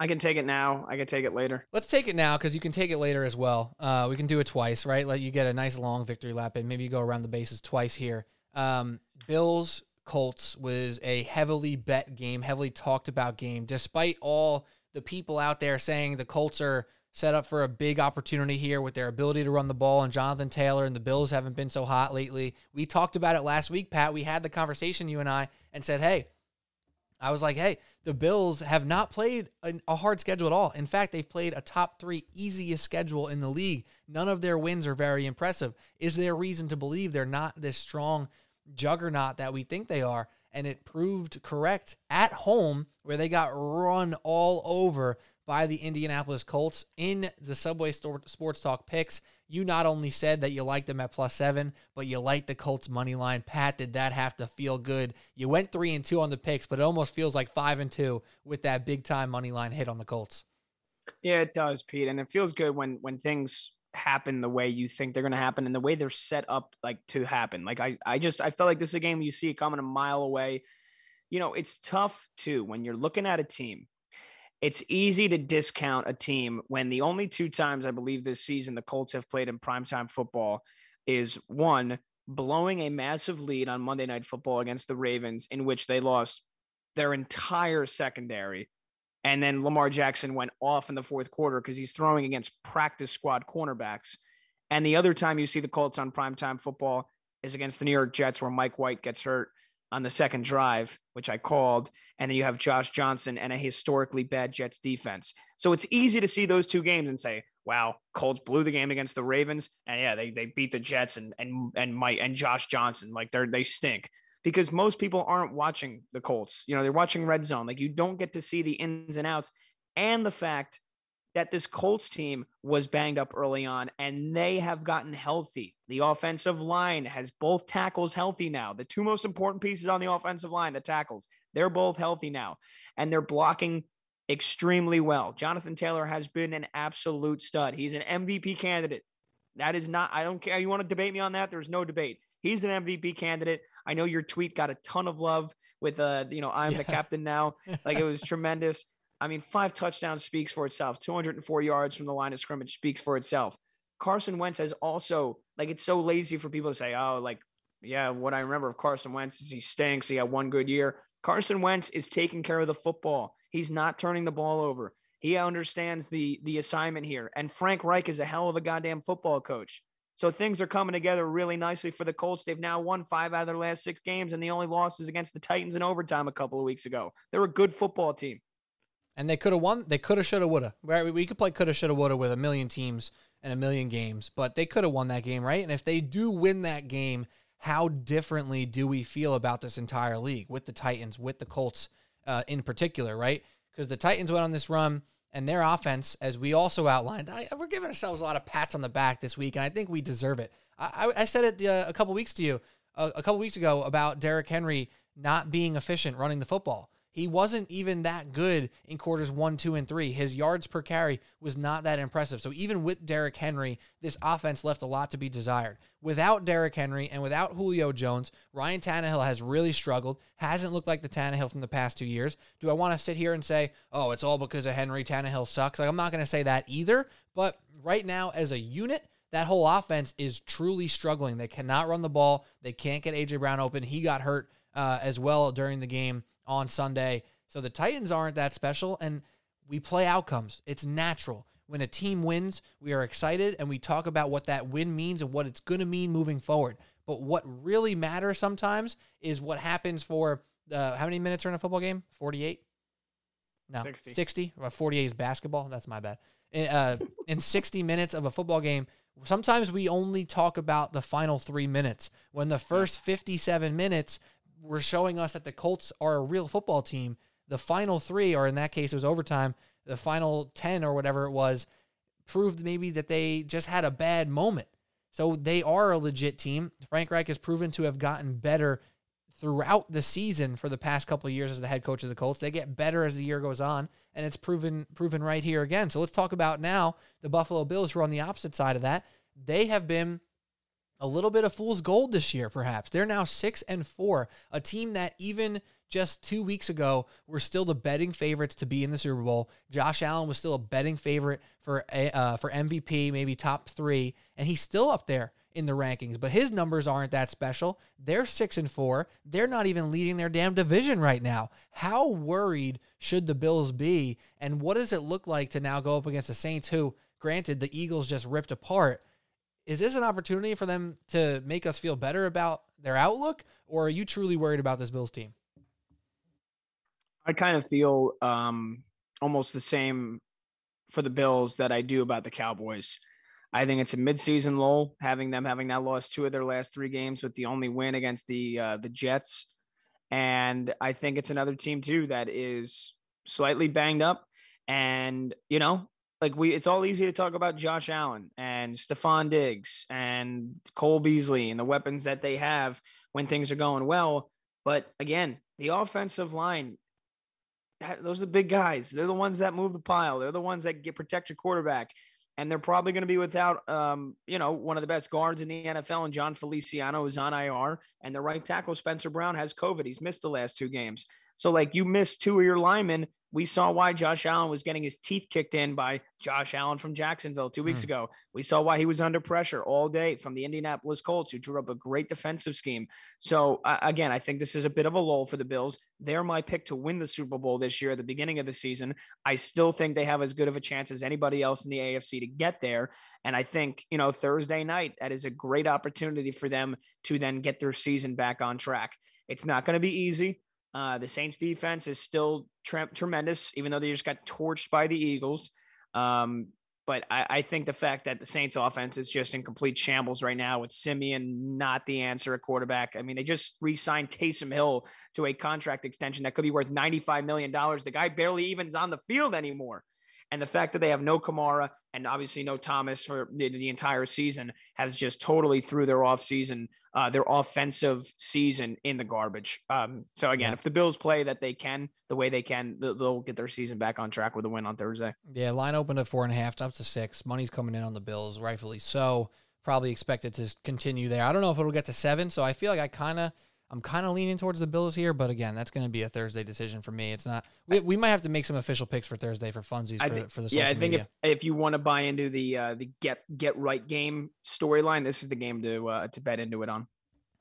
I can take it now. I can take it later. Let's take it now because you can take it later as well. Uh, we can do it twice, right? Let you get a nice long victory lap, and maybe you go around the bases twice here. Um, Bills Colts was a heavily bet game, heavily talked about game, despite all the people out there saying the Colts are set up for a big opportunity here with their ability to run the ball and Jonathan Taylor and the Bills haven't been so hot lately. We talked about it last week, Pat. We had the conversation, you and I, and said, hey, I was like, hey, the Bills have not played a, hard schedule at all. In fact, they've played a top three easiest schedule in the league. None of their wins are very impressive. Is there reason to believe they're not this strong juggernaut that we think they are? And it proved correct at home where they got run all over by the Indianapolis Colts in the Subway Sports Talk picks. You not only said that you liked them at plus seven, but you liked the Colts money line. Pat, did that have to feel good? You went three and two on the picks, but it almost feels like five and two with that big time money line hit on the Colts. Yeah, it does, Pete, and it feels good when when things happen the way you think they're going to happen and the way they're set up like to happen. Like I, I just I felt like this is a game you see coming a mile away. You know, it's tough too when you're looking at a team it's easy to discount a team when the only two times I believe this season the Colts have played in primetime football is one blowing a massive lead on Monday Night Football against the Ravens, in which they lost their entire secondary. And then Lamar Jackson went off in the fourth quarter because he's throwing against practice squad cornerbacks. And the other time you see the Colts on primetime football is against the New York Jets, where Mike White gets hurt on the second drive, which I called. And then you have Josh Johnson and a historically bad Jets defense. So it's easy to see those two games and say, wow, Colts blew the game against the Ravens. And yeah, they, they beat the Jets and and and Mike and Josh Johnson. Like they're they stink. Because most people aren't watching the Colts. You know, they're watching red zone. Like you don't get to see the ins and outs and the fact that this Colts team was banged up early on and they have gotten healthy. The offensive line has both tackles healthy now. The two most important pieces on the offensive line, the tackles, they're both healthy now and they're blocking extremely well. Jonathan Taylor has been an absolute stud. He's an MVP candidate. That is not, I don't care. You want to debate me on that? There's no debate. He's an MVP candidate. I know your tweet got a ton of love with, uh, you know, I'm yeah. the captain now. Like it was tremendous. I mean, five touchdowns speaks for itself. 204 yards from the line of scrimmage speaks for itself. Carson Wentz has also like it's so lazy for people to say, oh, like, yeah, what I remember of Carson Wentz is he stinks. He had one good year. Carson Wentz is taking care of the football. He's not turning the ball over. He understands the the assignment here. And Frank Reich is a hell of a goddamn football coach. So things are coming together really nicely for the Colts. They've now won five out of their last six games, and the only loss is against the Titans in overtime a couple of weeks ago. They're a good football team and they could have won. They could have, should have, would have. Right? We could play could have, should have, would have with a million teams and a million games, but they could have won that game, right? And if they do win that game, how differently do we feel about this entire league with the Titans, with the Colts uh, in particular, right? Because the Titans went on this run and their offense, as we also outlined, I, we're giving ourselves a lot of pats on the back this week, and I think we deserve it. I, I said it uh, a couple weeks to you, uh, a couple weeks ago about Derrick Henry not being efficient running the football. He wasn't even that good in quarters one, two, and three. His yards per carry was not that impressive. So even with Derrick Henry, this offense left a lot to be desired. Without Derrick Henry and without Julio Jones, Ryan Tannehill has really struggled, hasn't looked like the Tannehill from the past two years. Do I want to sit here and say, oh, it's all because of Henry? Tannehill sucks? Like, I'm not going to say that either. But right now, as a unit, that whole offense is truly struggling. They cannot run the ball. They can't get A.J. Brown open. He got hurt uh, as well during the game on Sunday. So the Titans aren't that special, and we play outcomes. It's natural. When a team wins, we are excited and we talk about what that win means and what it's going to mean moving forward. But what really matters sometimes is what happens for uh, how many minutes are in a football game? 48? No, 60. 60? 48 is basketball. That's my bad. In, uh, in 60 minutes of a football game, sometimes we only talk about the final three minutes. When the first 57 minutes were showing us that the Colts are a real football team. The final three, or in that case, it was overtime, the final 10 or whatever it was, proved maybe that they just had a bad moment. So they are a legit team. Frank Reich has proven to have gotten better throughout the season for the past couple of years as the head coach of the Colts. They get better as the year goes on, and it's proven proven right here again. So let's talk about now the Buffalo Bills, who are on the opposite side of that. They have been a little bit of fool's gold this year, perhaps. They're now six and four, a team that even just two weeks ago were still the betting favorites to be in the Super Bowl. Josh Allen was still a betting favorite for uh, for MVP, maybe top three, and he's still up there in the rankings. But his numbers aren't that special. They're six and four. They're not even leading their damn division right now. How worried should the Bills be? And what does it look like to now go up against the Saints, who, granted, the Eagles just ripped apart? Is this an opportunity for them to make us feel better about their outlook, or are you truly worried about this Bills team? I kind of feel um, almost the same for the Bills that I do about the Cowboys. I think it's a midseason lull, having them having now lost two of their last three games with the only win against the uh, the Jets, and I think it's another team too that is slightly banged up, and you know like we it's all easy to talk about Josh Allen and Stefon Diggs and Cole Beasley and the weapons that they have when things are going well. But again, the offensive line, those are the big guys. They're the ones that move the pile. They're the ones that get protect your quarterback. And they're probably going to be without, um, you know, one of the best guards in the NFL, and Jon Feliciano is on IR, and the right tackle Spencer Brown has COVID. He's missed the last two games. So like you missed two of your linemen. We saw why Josh Allen was getting his teeth kicked in by Josh Allen from Jacksonville two weeks Hmm. ago. We saw why he was under pressure all day from the Indianapolis Colts, who drew up a great defensive scheme. So uh, again, I think this is a bit of a lull for the Bills. They're my pick to win the Super Bowl this year at the beginning of the season. I still think they have as good of a chance as anybody else in the AFC to get there. And I think, you know, Thursday night, that is a great opportunity for them to then get their season back on track. It's not going to be easy. Uh, the Saints defense is still tre- tremendous, even though they just got torched by the Eagles. Um, but I, I think the fact that the Saints offense is just in complete shambles right now with Siemian not the answer at quarterback. I mean, they just re-signed Taysom Hill to a contract extension that could be worth $95 million. The guy barely even's on the field anymore. And the fact that they have no Kamara and obviously no Thomas for the, the entire season has just totally threw their off season, uh, their offensive season in the garbage. Um, so again, Yeah. if the Bills play that they can, the way they can, they'll, they'll get their season back on track with a win on Thursday. Yeah, line opened at four and a half, up to six. Money's coming in on the Bills, rightfully so. Probably expected to continue there. I don't know if it'll get to seven, so I feel like I kind of, I'm kind of leaning towards the Bills here. But again, that's going to be a Thursday decision for me. It's not. We, we might have to make some official picks for Thursday for funsies I for, for the social yeah, I think media. if if you want to buy into the uh, the get get right game storyline, this is the game to uh, to bet into it on.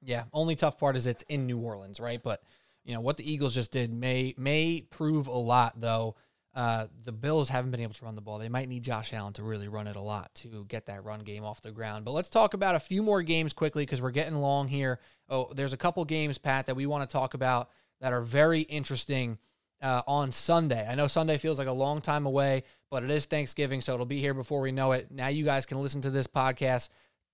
Yeah, only tough part is it's in New Orleans, right? But you know what the Eagles just did may may prove a lot, though. Uh, the Bills haven't been able to run the ball. They might need Josh Allen to really run it a lot to get that run game off the ground. But let's talk about a few more games quickly because we're getting long here. Oh, there's a couple games, Pat, that we want to talk about that are very interesting uh, on Sunday. I know Sunday feels like a long time away, but it is Thanksgiving, so it'll be here before we know it. Now you guys can listen to this podcast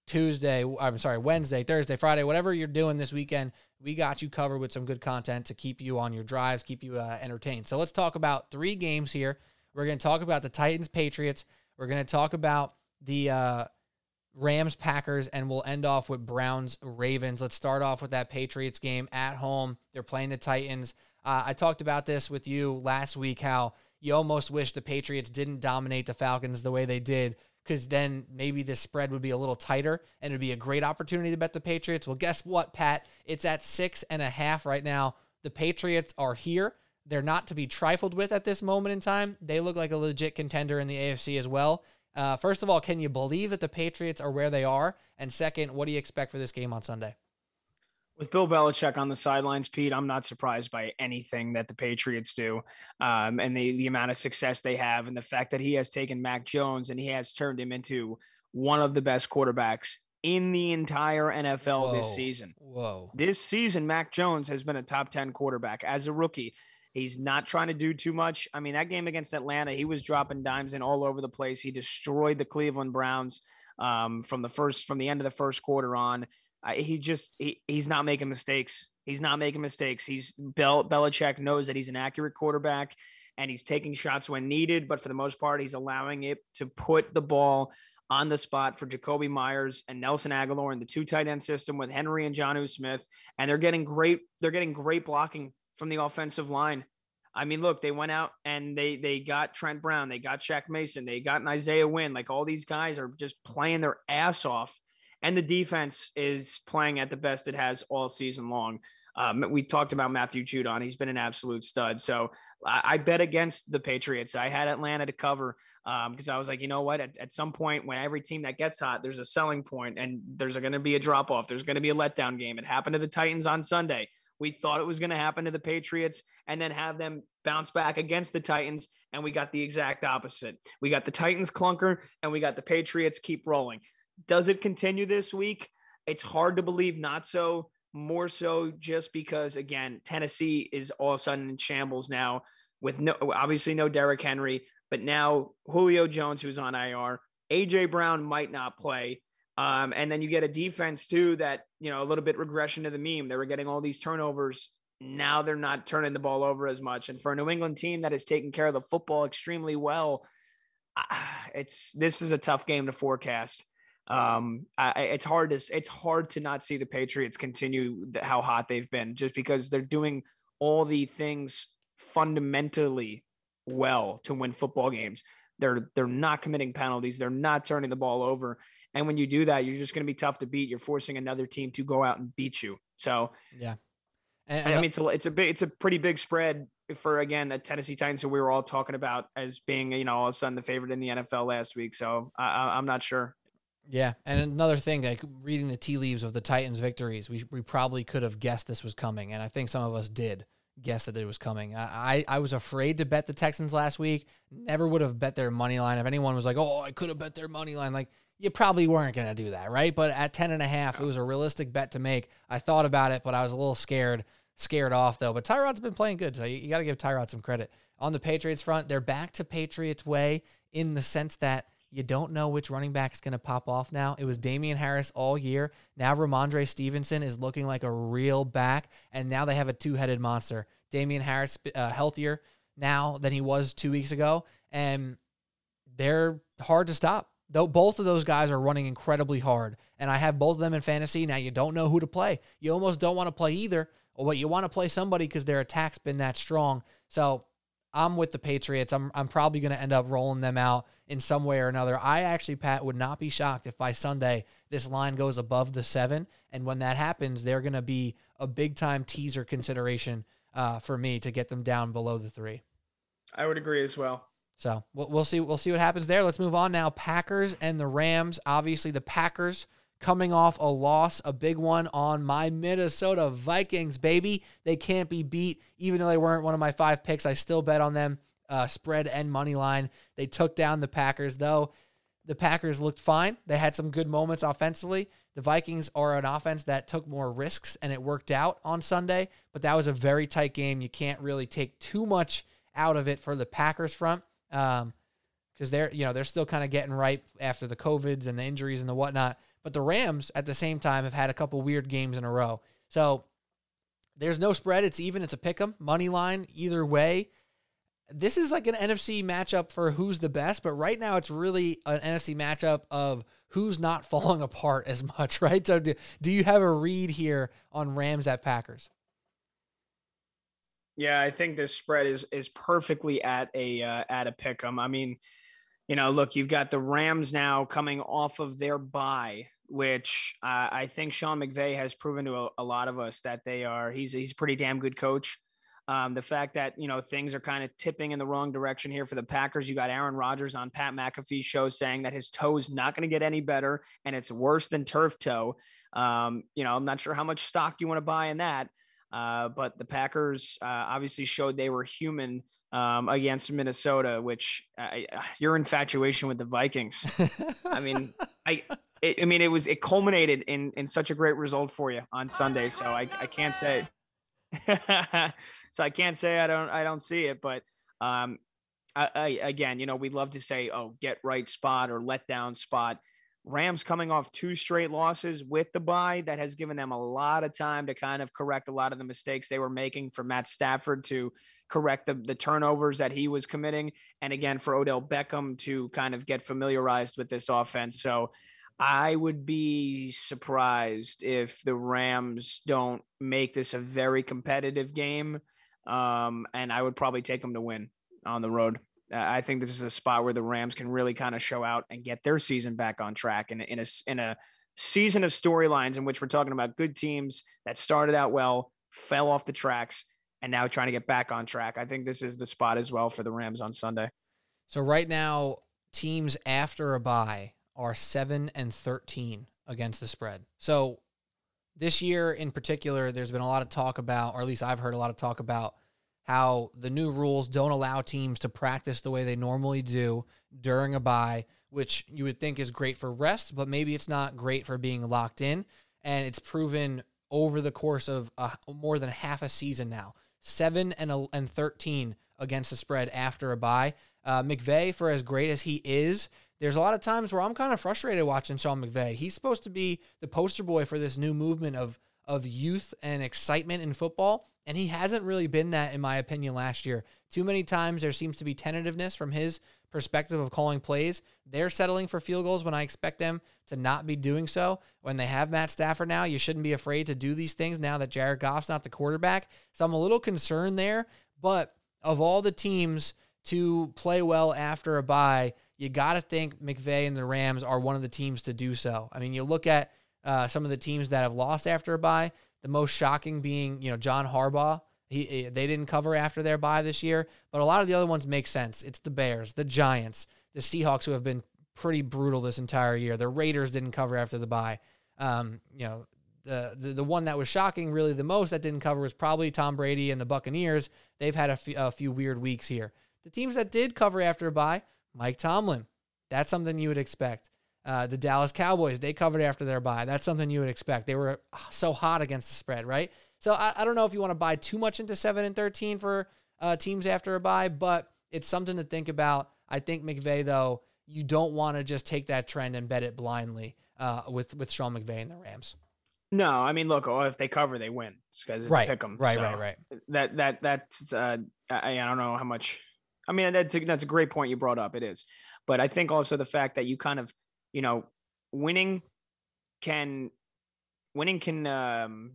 Tuesday, I'm sorry, Wednesday, Thursday, Friday, whatever you're doing this weekend, we got you covered with some good content to keep you on your drives, keep you uh, entertained. So let's talk about three games here. We're going to talk about the Titans, Patriots. We're going to talk about the uh, Rams, Packers, and we'll end off with Browns, Ravens. Let's start off with that Patriots game at home. They're playing the Titans. Uh, I talked about this with you last week how you almost wish the Patriots didn't dominate the Falcons the way they did because then maybe this spread would be a little tighter and it'd be a great opportunity to bet the Patriots. Well, guess what, Pat? It's at six and a half right now. The Patriots are here. They're not to be trifled with at this moment in time. They look like a legit contender in the AFC as well. Uh, first of all, can you believe that the Patriots are where they are? And second, what do you expect for this game on Sunday? With Bill Belichick on the sidelines, Pete, I'm not surprised by anything that the Patriots do, um, and the the amount of success they have, and the fact that he has taken Mac Jones and he has turned him into one of the best quarterbacks in the entire NFL this season. Whoa. This season, Mac Jones has been a top 10 quarterback as a rookie. He's not trying to do too much. I mean, that game against Atlanta, he was dropping dimes in all over the place. He destroyed the Cleveland Browns um, from the first from the end of the first quarter on. Uh, he just he, he's not making mistakes. He's not making mistakes. He's Bel, Belichick knows that he's an accurate quarterback and he's taking shots when needed, but for the most part, he's allowing it to put the ball on the spot for Jakobi Meyers and Nelson Agholor in the two tight end system with Henry and Jonnu Smith, and they're getting great. They're getting great blocking from the offensive line. I mean, look, they went out and they they got Trent Brown, they got Shaq Mason, they got an Isaiah Wynn. Like all these guys are just playing their ass off, and the defense is playing at the best it has all season long. Um, we talked about Matthew Judon; he's been an absolute stud. So I, I bet against the Patriots. I had Atlanta to cover because um, I was like, you know what? At, at some point, when every team that gets hot, there's a selling point, and there's going to be a drop off. There's going to be a letdown game. It happened to the Titans on Sunday. We thought it was going to happen to the Patriots and then have them bounce back against the Titans. And we got the exact opposite. We got the Titans clunker and we got the Patriots keep rolling. Does it continue this week? It's hard to believe not so. More so just because, again, Tennessee is all of a sudden in shambles now with no, obviously no Derrick Henry, but now Julio Jones, who's on IR, AJ Brown might not play. Um, and then you get a defense too that, you know, a little bit regression to the meme. They were getting all these turnovers. Now they're not turning the ball over as much. And for a New England team that is taking care of the football extremely well, it's this is a tough game to forecast. Um, I, it's hard to it's hard to not see the Patriots continue how hot they've been just because they're doing all the things fundamentally well to win football games. They're they're not committing penalties. They're not turning the ball over. And when you do that, you're just going to be tough to beat. You're forcing another team to go out and beat you. So Yeah. And, I mean, it's a it's a big it's a pretty big spread for again the Tennessee Titans who we were all talking about as being you know all of a sudden the favorite in the NFL last week. So I, I, I'm not sure. Yeah, and another thing, like reading the tea leaves of the Titans' victories, we we probably could have guessed this was coming, and I think some of us did guess that it was coming. I I, I was afraid to bet the Texans last week. Never would have bet their money line. If anyone was like, "Oh, I could have bet their money line," like you probably weren't going to do that, right? But at 10 and a half, it was a realistic bet to make. I thought about it, but I was a little scared, scared off though. But Tyrod's been playing good, so you, you got to give Tyrod some credit. On the Patriots front, they're back to Patriots way in the sense that you don't know which running back is going to pop off now. It was Damien Harris all year. Now Rhamondre Stevenson is looking like a real back, and now they have a two-headed monster. Damien Harris uh, healthier now than he was two weeks ago, and they're hard to stop. Though both of those guys are running incredibly hard, and I have both of them in fantasy. Now you don't know who to play. You almost don't want to play either, what you want to play somebody because their attack's been that strong. So I'm with the Patriots. I'm I'm probably going to end up rolling them out in some way or another. I actually, Pat, would not be shocked if by Sunday this line goes above the seven, and when that happens, they're going to be a big time teaser consideration uh, for me to get them down below the three. I would agree as well. So we'll, we'll see. We'll see what happens there. Let's move on now. Packers and the Rams. Obviously, the Packers coming off a loss, a big one on my Minnesota Vikings, baby. They can't be beat, even though they weren't one of my five picks. I still bet on them, uh, spread and money line. They took down the Packers, though. The Packers looked fine. They had some good moments offensively. The Vikings are an offense that took more risks, and it worked out on Sunday. But that was a very tight game. You can't really take too much out of it for the Packers front um, because they're you know they're still kind of getting right after the covids and the injuries and the whatnot. But the Rams at the same time have had a couple weird games in a row. So there's no spread. It's even. It's a pick 'em money line either way. This is like an NFC matchup for who's the best, but right now it's really an NFC matchup of who's not falling apart as much, right? So do, do you have a read here on Rams at Packers? Yeah, I think this spread is is perfectly at a uh, at a pick 'em. I mean, you know, look, you've got the Rams now coming off of their bye, which uh, I think Sean McVay has proven to a, a, lot of us that they are. He's he's a pretty damn good coach. Um, the fact that you know things are kind of tipping in the wrong direction here for the Packers. You got Aaron Rodgers on Pat McAfee's show saying that his toe is not going to get any better and it's worse than turf toe. Um, you know, I'm not sure how much stock you want to buy in that. Uh, but the Packers uh, obviously showed they were human um, against Minnesota, which uh, your infatuation with the Vikings. I mean, I, it, I mean, it was it culminated in in such a great result for you on Sunday. So I, I can't say. so I can't say I don't I don't see it, but um, I, I, again, you know, we'd love to say, oh, get right spot or let down spot. Rams coming off two straight losses with the bye that has given them a lot of time to kind of correct a lot of the mistakes they were making for Matt Stafford to correct the, the turnovers that he was committing. And again, for Odell Beckham to kind of get familiarized with this offense. So I would be surprised if the Rams don't make this a very competitive game. Um, and I would probably take them to win on the road. I think this is a spot where the Rams can really kind of show out and get their season back on track in, in a in a season of storylines in which we're talking about good teams that started out well, fell off the tracks, and now trying to get back on track. I think this is the spot as well for the Rams on Sunday. So right now, teams after a bye are seven and thirteen against the spread. So this year in particular, there's been a lot of talk about, or at least I've heard a lot of talk about how the new rules don't allow teams to practice the way they normally do during a bye, which you would think is great for rest, but maybe it's not great for being locked in. And it's proven over the course of uh, more than half a season now, seven and and thirteen against the spread after a bye. Uh, McVay, for as great as he is, there's a lot of times where I'm kind of frustrated watching Sean McVay. He's supposed to be the poster boy for this new movement of of youth and excitement in football. And he hasn't really been that, in my opinion, last year. Too many times there seems to be tentativeness from his perspective of calling plays. They're settling for field goals when I expect them to not be doing so. When they have Matt Stafford now, you shouldn't be afraid to do these things now that Jared Goff's not the quarterback. So I'm a little concerned there. But of all the teams to play well after a bye, you got to think McVay and the Rams are one of the teams to do so. I mean, you look at uh, some of the teams that have lost after a bye. The most shocking being, you know, John Harbaugh. He, they didn't cover after their bye this year, but a lot of the other ones make sense. It's the Bears, the Giants, the Seahawks, who have been pretty brutal this entire year. The Raiders didn't cover after the bye. Um, you know, the, the, the one that was shocking really the most that didn't cover was probably Tom Brady and the Buccaneers. They've had a, f- a few weird weeks here. The teams that did cover after a bye, Mike Tomlin. That's something you would expect. Uh, the Dallas Cowboys, they covered after their bye. That's something you would expect. They were so hot against the spread, right? So I, I don't know if you want to buy too much into 7 and 13 for uh, teams after a bye, but it's something to think about. I think McVay, though, you don't want to just take that trend and bet it blindly uh, with, with Sean McVay and the Rams. No, I mean, look, oh, if they cover, they win. Because right, pick them. right, so right, right. That that that's uh, I, I don't know how much. I mean, that's a, that's a great point you brought up. It is, but I think also the fact that you kind of, you know, winning can, winning can, um,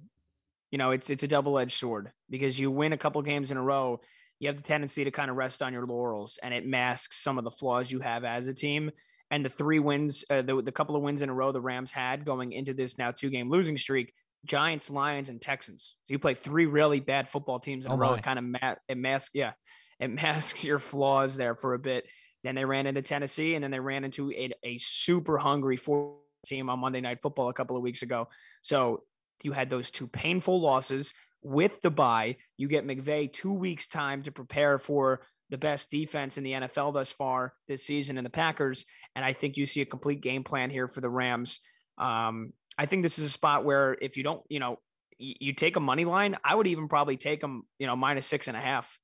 you know, it's it's a double edged sword because you win a couple games in a row, you have the tendency to kind of rest on your laurels, and it masks some of the flaws you have as a team and the three wins, uh, the, the couple of wins in a row the Rams had going into this now two game losing streak, Giants, Lions, and Texans. So you play three really bad football teams in oh a row. It kind of ma- it masks, yeah, it masks your flaws there for a bit. Then they ran into Tennessee, and then they ran into a, a super hungry four team on Monday Night Football a couple of weeks ago. So you had those two painful losses with the bye. You get McVay two weeks time to prepare for the best defense in the NFL thus far this season in the Packers. And I think you see a complete game plan here for the Rams. Um, I think this is a spot where if you don't, you know, you, you take a money line, I would even probably take them, you know, minus six and a half.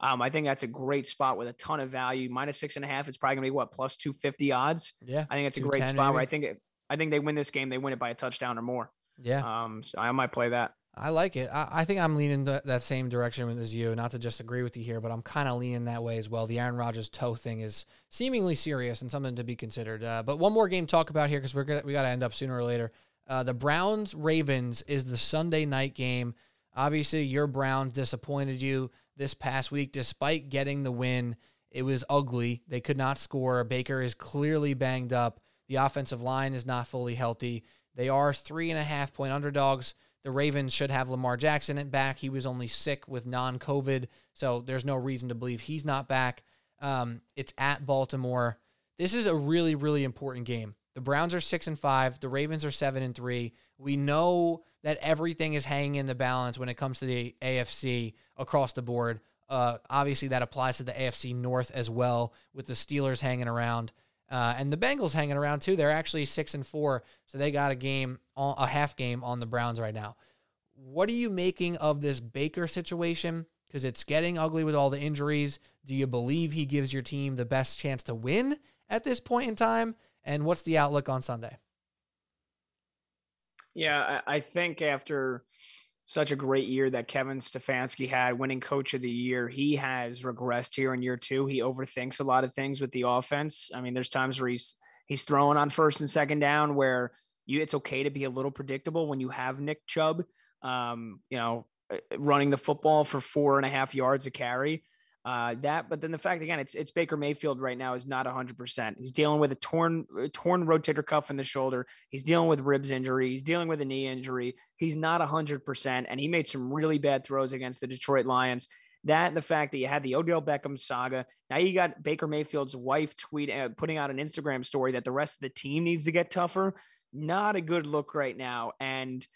Um, I think that's a great spot with a ton of value. Minus six and a half, it's probably gonna be what plus two fifty odds. Yeah, I think it's a great spot maybe. where I think it, I think they win this game, they win it by a touchdown or more. Yeah. Um, so I might play that. I like it. I, I think I'm leaning th- that same direction as you. Not to just agree with you here, but I'm kind of leaning that way as well. The Aaron Rodgers toe thing is seemingly serious and something to be considered. Uh, but one more game to talk about here because we're gonna we got to end up sooner or later. Uh, the Browns Ravens is the Sunday night game. Obviously, your Browns disappointed you this past week, despite getting the win. It was ugly. They could not score. Baker is clearly banged up. The offensive line is not fully healthy. They are three and a half point underdogs. The Ravens should have Lamar Jackson back. He was only sick with non COVID, so there's no reason to believe he's not back. Um, it's at Baltimore. This is a really, really important game. The Browns are six and five. The Ravens are seven and three. We know that everything is hanging in the balance when it comes to the AFC across the board. Uh, obviously, that applies to the AFC North as well, with the Steelers hanging around. Uh, and the Bengals hanging around too. They're actually six and four, so they got a game, a half game on the Browns right now. What are you making of this Baker situation? Because it's getting ugly with all the injuries. Do you believe he gives your team the best chance to win at this point in time? And what's the outlook on Sunday? Yeah, I think after such a great year that Kevin Stefanski had, winning coach of the year. He has regressed here in year two. He overthinks a lot of things with the offense. I mean, there's times where he's he's throwing on first and second down where you it's okay to be a little predictable when you have Nick Chubb, um, you know, uh, running the football for four and a half yards a carry. Uh, that, but then the fact again, it's it's Baker Mayfield right now is not 100. percent He's dealing with a torn torn rotator cuff in the shoulder. He's dealing with ribs injury. He's dealing with a knee injury. He's not 100, percent and he made some really bad throws against the Detroit Lions. That and the fact that you had the Odell Beckham saga. Now you got Baker Mayfield's wife tweet uh, putting out an Instagram story that the rest of the team needs to get tougher. Not a good look right now, and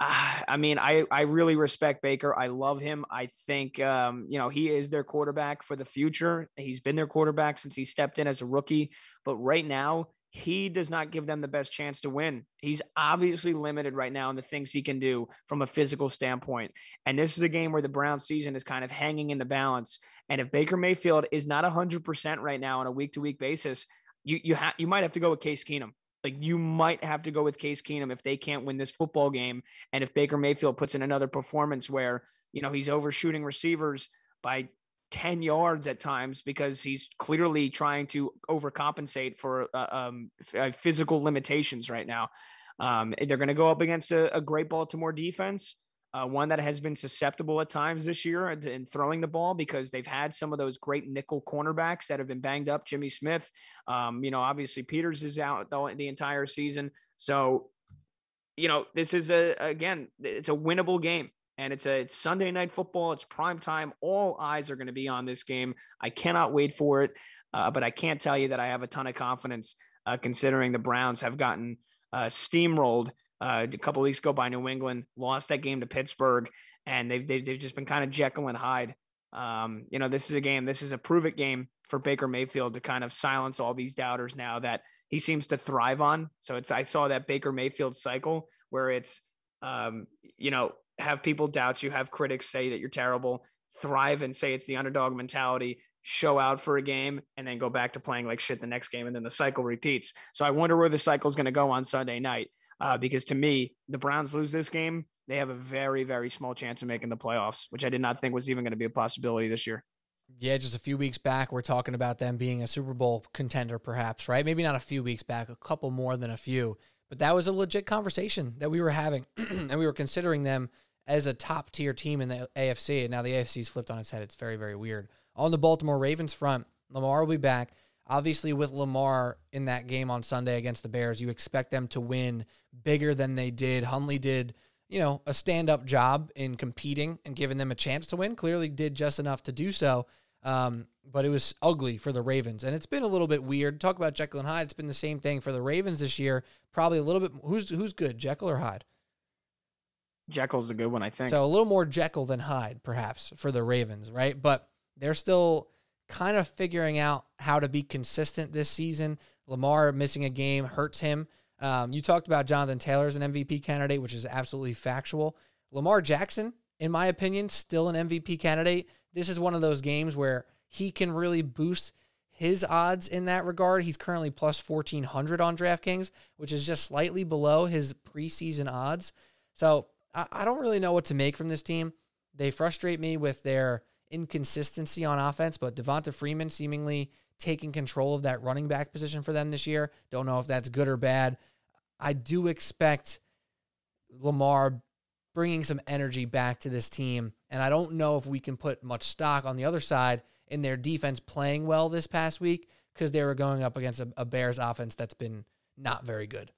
I mean, I, I really respect Baker. I love him. I think, um, you know, he is their quarterback for the future. He's been their quarterback since he stepped in as a rookie. But right now, he does not give them the best chance to win. He's obviously limited right now in the things he can do from a physical standpoint. And this is a game where the Brown season is kind of hanging in the balance. And if Baker Mayfield is not 100% right now on a week to week basis, you, you, ha- you might have to go with Case Keenum. Like you might have to go with Case Keenum if they can't win this football game. And if Baker Mayfield puts in another performance where, you know, he's overshooting receivers by 10 yards at times because he's clearly trying to overcompensate for uh, um, uh, physical limitations right now. Um, they're going to go up against a, a great Baltimore defense uh, one that has been susceptible at times this year in throwing the ball because they've had some of those great nickel cornerbacks that have been banged up. Jimmy Smith, um, you know, obviously Peters is out the, the entire season. So you know, this is a again, it's a winnable game. And it's a it's Sunday night football. It's prime time. All eyes are going to be on this game. I cannot wait for it. Uh, but I can't tell you that I have a ton of confidence, uh, considering the Browns have gotten uh, steamrolled uh, a couple weeks ago by New England, lost that game to Pittsburgh, and they've they've, they've just been kind of Jekyll and Hyde. Um, you know, this is a game. This is a prove it game for Baker Mayfield to kind of silence all these doubters now that he seems to thrive on. So it's I saw that Baker Mayfield cycle where it's um, you know have people doubt you, have critics say that you're terrible, thrive and say it's the underdog mentality, show out for a game, and then go back to playing like shit the next game, and then the cycle repeats. So I wonder where the cycle is going to go on Sunday night. Uh, because to me, the Browns lose this game, they have a very, very small chance of making the playoffs, which I did not think was even going to be a possibility this year. Yeah, just a few weeks back, we're talking about them being a Super Bowl contender, perhaps, right? Maybe not a few weeks back, a couple more than a few, but that was a legit conversation that we were having, and we were considering them as a top tier team in the AFC. And now the AFC's flipped on its head. It's very, very weird. On the Baltimore Ravens front, Lamar will be back. Obviously, with Lamar in that game on Sunday against the Bears, you expect them to win bigger than they did. Huntley did, you know, a stand up job in competing and giving them a chance to win. Clearly, did just enough to do so. Um, but it was ugly for the Ravens. And it's been a little bit weird. Talk about Jekyll and Hyde. It's been the same thing for the Ravens this year. Probably a little bit. Who's who's good, Jekyll or Hyde? Jekyll's a good one, I think. So a little more Jekyll than Hyde, perhaps, for the Ravens, right? But they're still kind of figuring out how to be consistent this season. Lamar missing a game hurts him. Um, you talked about Jonathan Taylor as an MVP candidate, which is absolutely factual. Lamar Jackson, in my opinion, still an MVP candidate. This is one of those games where he can really boost his odds in that regard. He's currently plus 1400 on DraftKings, which is just slightly below his preseason odds. So I, I don't really know what to make from this team. They frustrate me with their inconsistency on offense, but Devonta Freeman seemingly taking control of that running back position for them this year. Don't know if that's good or bad. I do expect Lamar bringing some energy back to this team, and I don't know if we can put much stock on the other side in their defense playing well this past week because they were going up against a, a Bears offense that's been not very good.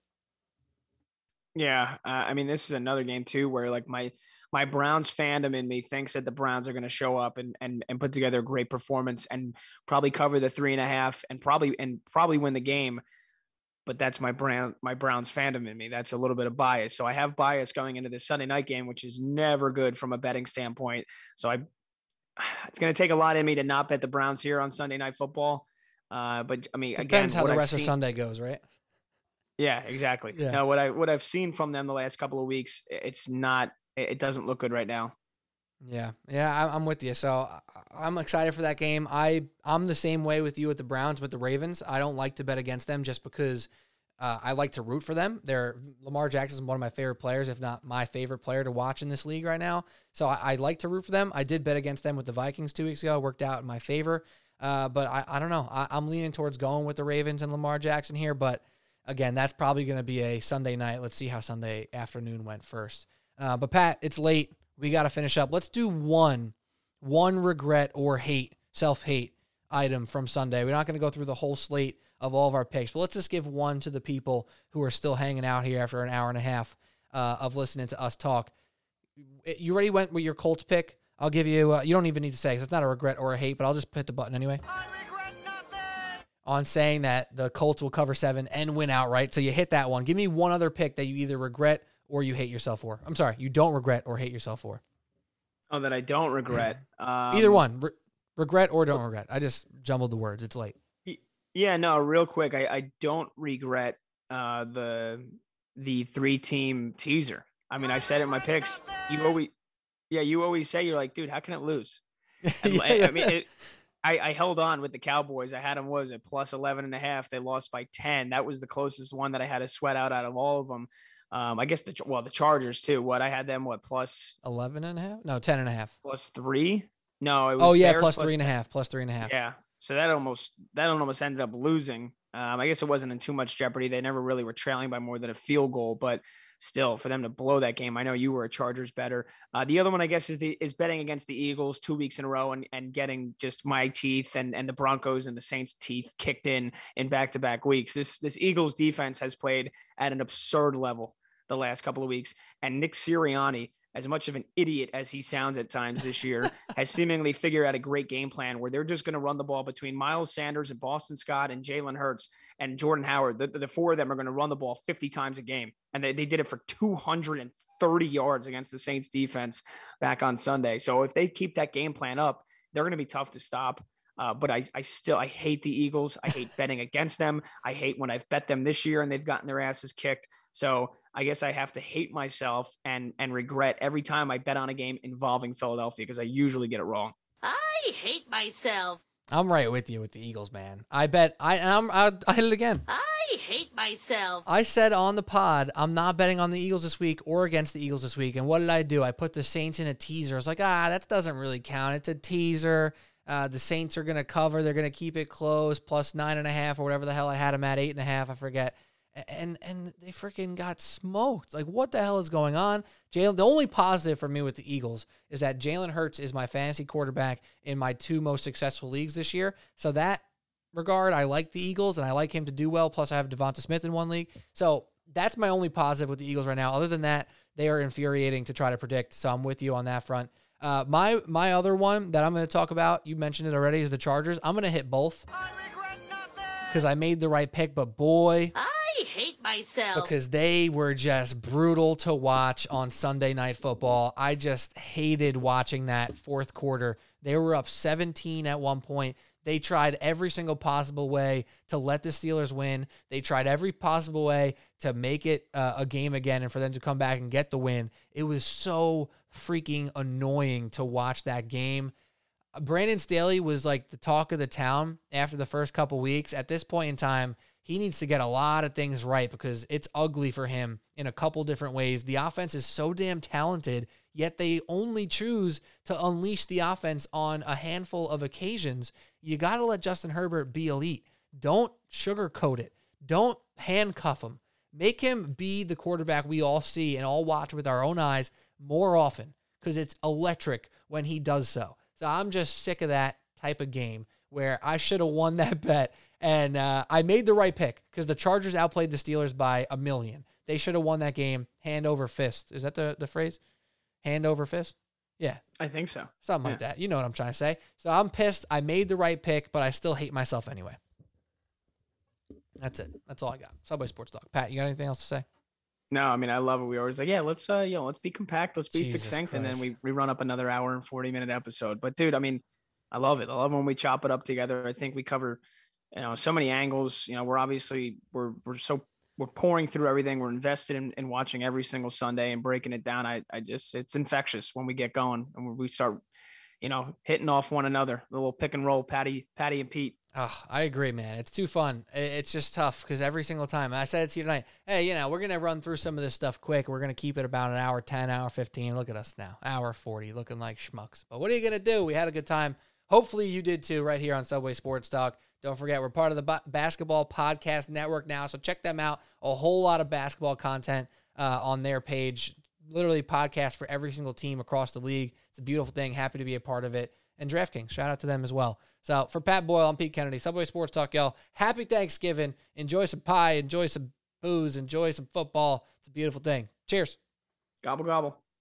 Yeah, uh, I mean, this is another game too where like my my Browns fandom in me thinks that the Browns are going to show up and and and put together a great performance and probably cover the three and a half and probably and probably win the game. But that's my Brown my Browns fandom in me. That's a little bit of bias. So I have bias going into this Sunday night game, which is never good from a betting standpoint. So I it's going to take a lot in me to not bet the Browns here on Sunday night football. Uh, but I mean, depends again, how the rest seen, of Sunday goes, right? Yeah, exactly. Yeah. Now, what I what I've seen from them the last couple of weeks, it's not. It doesn't look good right now. Yeah, yeah, I'm with you. So I'm excited for that game. I I'm the same way with you with the Browns, with the Ravens. I don't like to bet against them just because uh, I like to root for them. They're Lamar Jackson is one of my favorite players, if not my favorite player to watch in this league right now. So I, I like to root for them. I did bet against them with the Vikings two weeks ago. It worked out in my favor. Uh, but I, I don't know. I, I'm leaning towards going with the Ravens and Lamar Jackson here, but again, that's probably going to be a Sunday night. Let's see how Sunday afternoon went first. Uh, but Pat, it's late. We got to finish up. Let's do one, one regret or hate, self hate item from Sunday. We're not going to go through the whole slate of all of our picks, but let's just give one to the people who are still hanging out here after an hour and a half uh, of listening to us talk. You already went with your Colts pick. I'll give you. Uh, you don't even need to say because it's not a regret or a hate, but I'll just hit the button anyway on saying that the Colts will cover seven and win outright. So you hit that one. Give me one other pick that you either regret or you hate yourself for. I'm sorry, you don't regret or hate yourself for. Oh, that I don't regret. Um, either one, Re- regret or don't regret. I just jumbled the words. It's late. Yeah, no, real quick. I, I don't regret uh, the the three team teaser. I mean, I said it in my picks. You always, yeah, you always say you're like, dude, how can it lose? yeah, I mean, it, I, I, held on with the Cowboys. I had them, was it plus 11 and a half? They lost by 10. That was the closest one that I had to sweat out out of all of them. Um, I guess the, well, the Chargers too. What I had them, what plus 11 and a half? No, 10 and a half. Plus three? No. oh yeah. Plus, plus three and a half, plus three and a half. Yeah. So that almost, that almost ended up losing. Um, I guess it wasn't in too much jeopardy. They never really were trailing by more than a field goal, but still for them to blow that game. I know you were a Chargers better. Uh, the other one, I guess, is the is betting against the Eagles two weeks in a row and, and getting just my teeth and, and the Broncos and the Saints teeth kicked in in back to back weeks. This this Eagles defense has played at an absurd level the last couple of weeks. And Nick Sirianni, as much of an idiot as he sounds at times this year, has seemingly figured out a great game plan where they're just going to run the ball between Miles Sanders and Boston Scott and Jalen Hurts and Jordan Howard. The, the four of them are going to run the ball 50 times a game. And they, they did it for 230 yards against the Saints defense back on Sunday. So if they keep that game plan up, they're going to be tough to stop. Uh, but I, I still I hate the Eagles. I hate betting against them. I hate when I've bet them this year and they've gotten their asses kicked. So I guess I have to hate myself and and regret every time I bet on a game involving Philadelphia because I usually get it wrong. I hate myself. I'm right with you with the Eagles, man. I bet I I'm I, I hit it again. I hate myself. I said on the pod, I'm not betting on the Eagles this week or against the Eagles this week. And what did I do? I put the Saints in a teaser. I was like, ah, that doesn't really count. It's a teaser. Uh, the Saints are going to cover. They're going to keep it close, plus nine and a half or whatever the hell I had them at, eight and a half. I forget. And and they freaking got smoked. Like, what the hell is going on? Jalen. The only positive for me with the Eagles is that Jalen Hurts is my fantasy quarterback in my two most successful leagues this year. So that regard, I like the Eagles and I like him to do well. Plus, I have Devonta Smith in one league. So that's my only positive with the Eagles right now. Other than that, they are infuriating to try to predict. So I'm with you on that front. Uh, my my other one that I'm going to talk about, you mentioned it already, is the Chargers. I'm going to hit both because I made the right pick, but boy, I hate myself. because they were just brutal to watch on Sunday Night Football. I just hated watching that fourth quarter. They were up 17 at one point. They tried every single possible way to let the Steelers win. They tried every possible way to make it uh, a game again and for them to come back and get the win. It was so freaking annoying to watch that game. Brandon Staley was like the talk of the town after the first couple weeks. At this point in time, he needs to get a lot of things right because it's ugly for him in a couple different ways. The offense is so damn talented, yet they only choose to unleash the offense on a handful of occasions. You got to let Justin Herbert be elite. Don't sugarcoat it. Don't handcuff him. Make him be the quarterback we all see and all watch with our own eyes more often because it's electric when he does so. So I'm just sick of that type of game where I should have won that bet. And uh, I made the right pick because the Chargers outplayed the Steelers by a million. They should have won that game hand over fist. Is that the, the phrase? Hand over fist? Yeah, I think so. something like that. You know what I'm trying to say. So I'm pissed. I made the right pick, but I still hate myself anyway. That's it. That's all I got. Subway Sports Talk. Pat, you got anything else to say? No, I mean I love it. We always like, yeah, let's uh, you know, let's be compact, let's be Jesus succinct, and then we we run up another hour and forty minute episode. But dude, I mean, I love it. I love when we chop it up together. I think we cover, you know, so many angles. You know, we're obviously we're we're so we're pouring through everything. We're invested in, in watching every single Sunday and breaking it down. I I just it's infectious when we get going and we start, you know, hitting off one another. The little pick and roll, Patty, Patty and Pete. Oh, I agree, man. It's too fun. It's just tough because every single time I said it to you tonight. Hey, you know, we're gonna run through some of this stuff quick. We're gonna keep it about an hour, ten, hour fifteen. Look at us now, hour forty, looking like schmucks. But what are you gonna do? We had a good time. Hopefully, you did too, right here on Subway Sports Talk. Don't forget, we're part of the ba- Basketball Podcast Network now, so check them out. A whole lot of basketball content uh, on their page. Literally, podcast for every single team across the league. It's a beautiful thing. Happy to be a part of it. And DraftKings, shout out to them as well. So for Pat Boyle, I'm Pete Kennedy, Subway Sports Talk, y'all. Happy Thanksgiving. Enjoy some pie. Enjoy some booze. Enjoy some football. It's a beautiful thing. Cheers. Gobble gobble.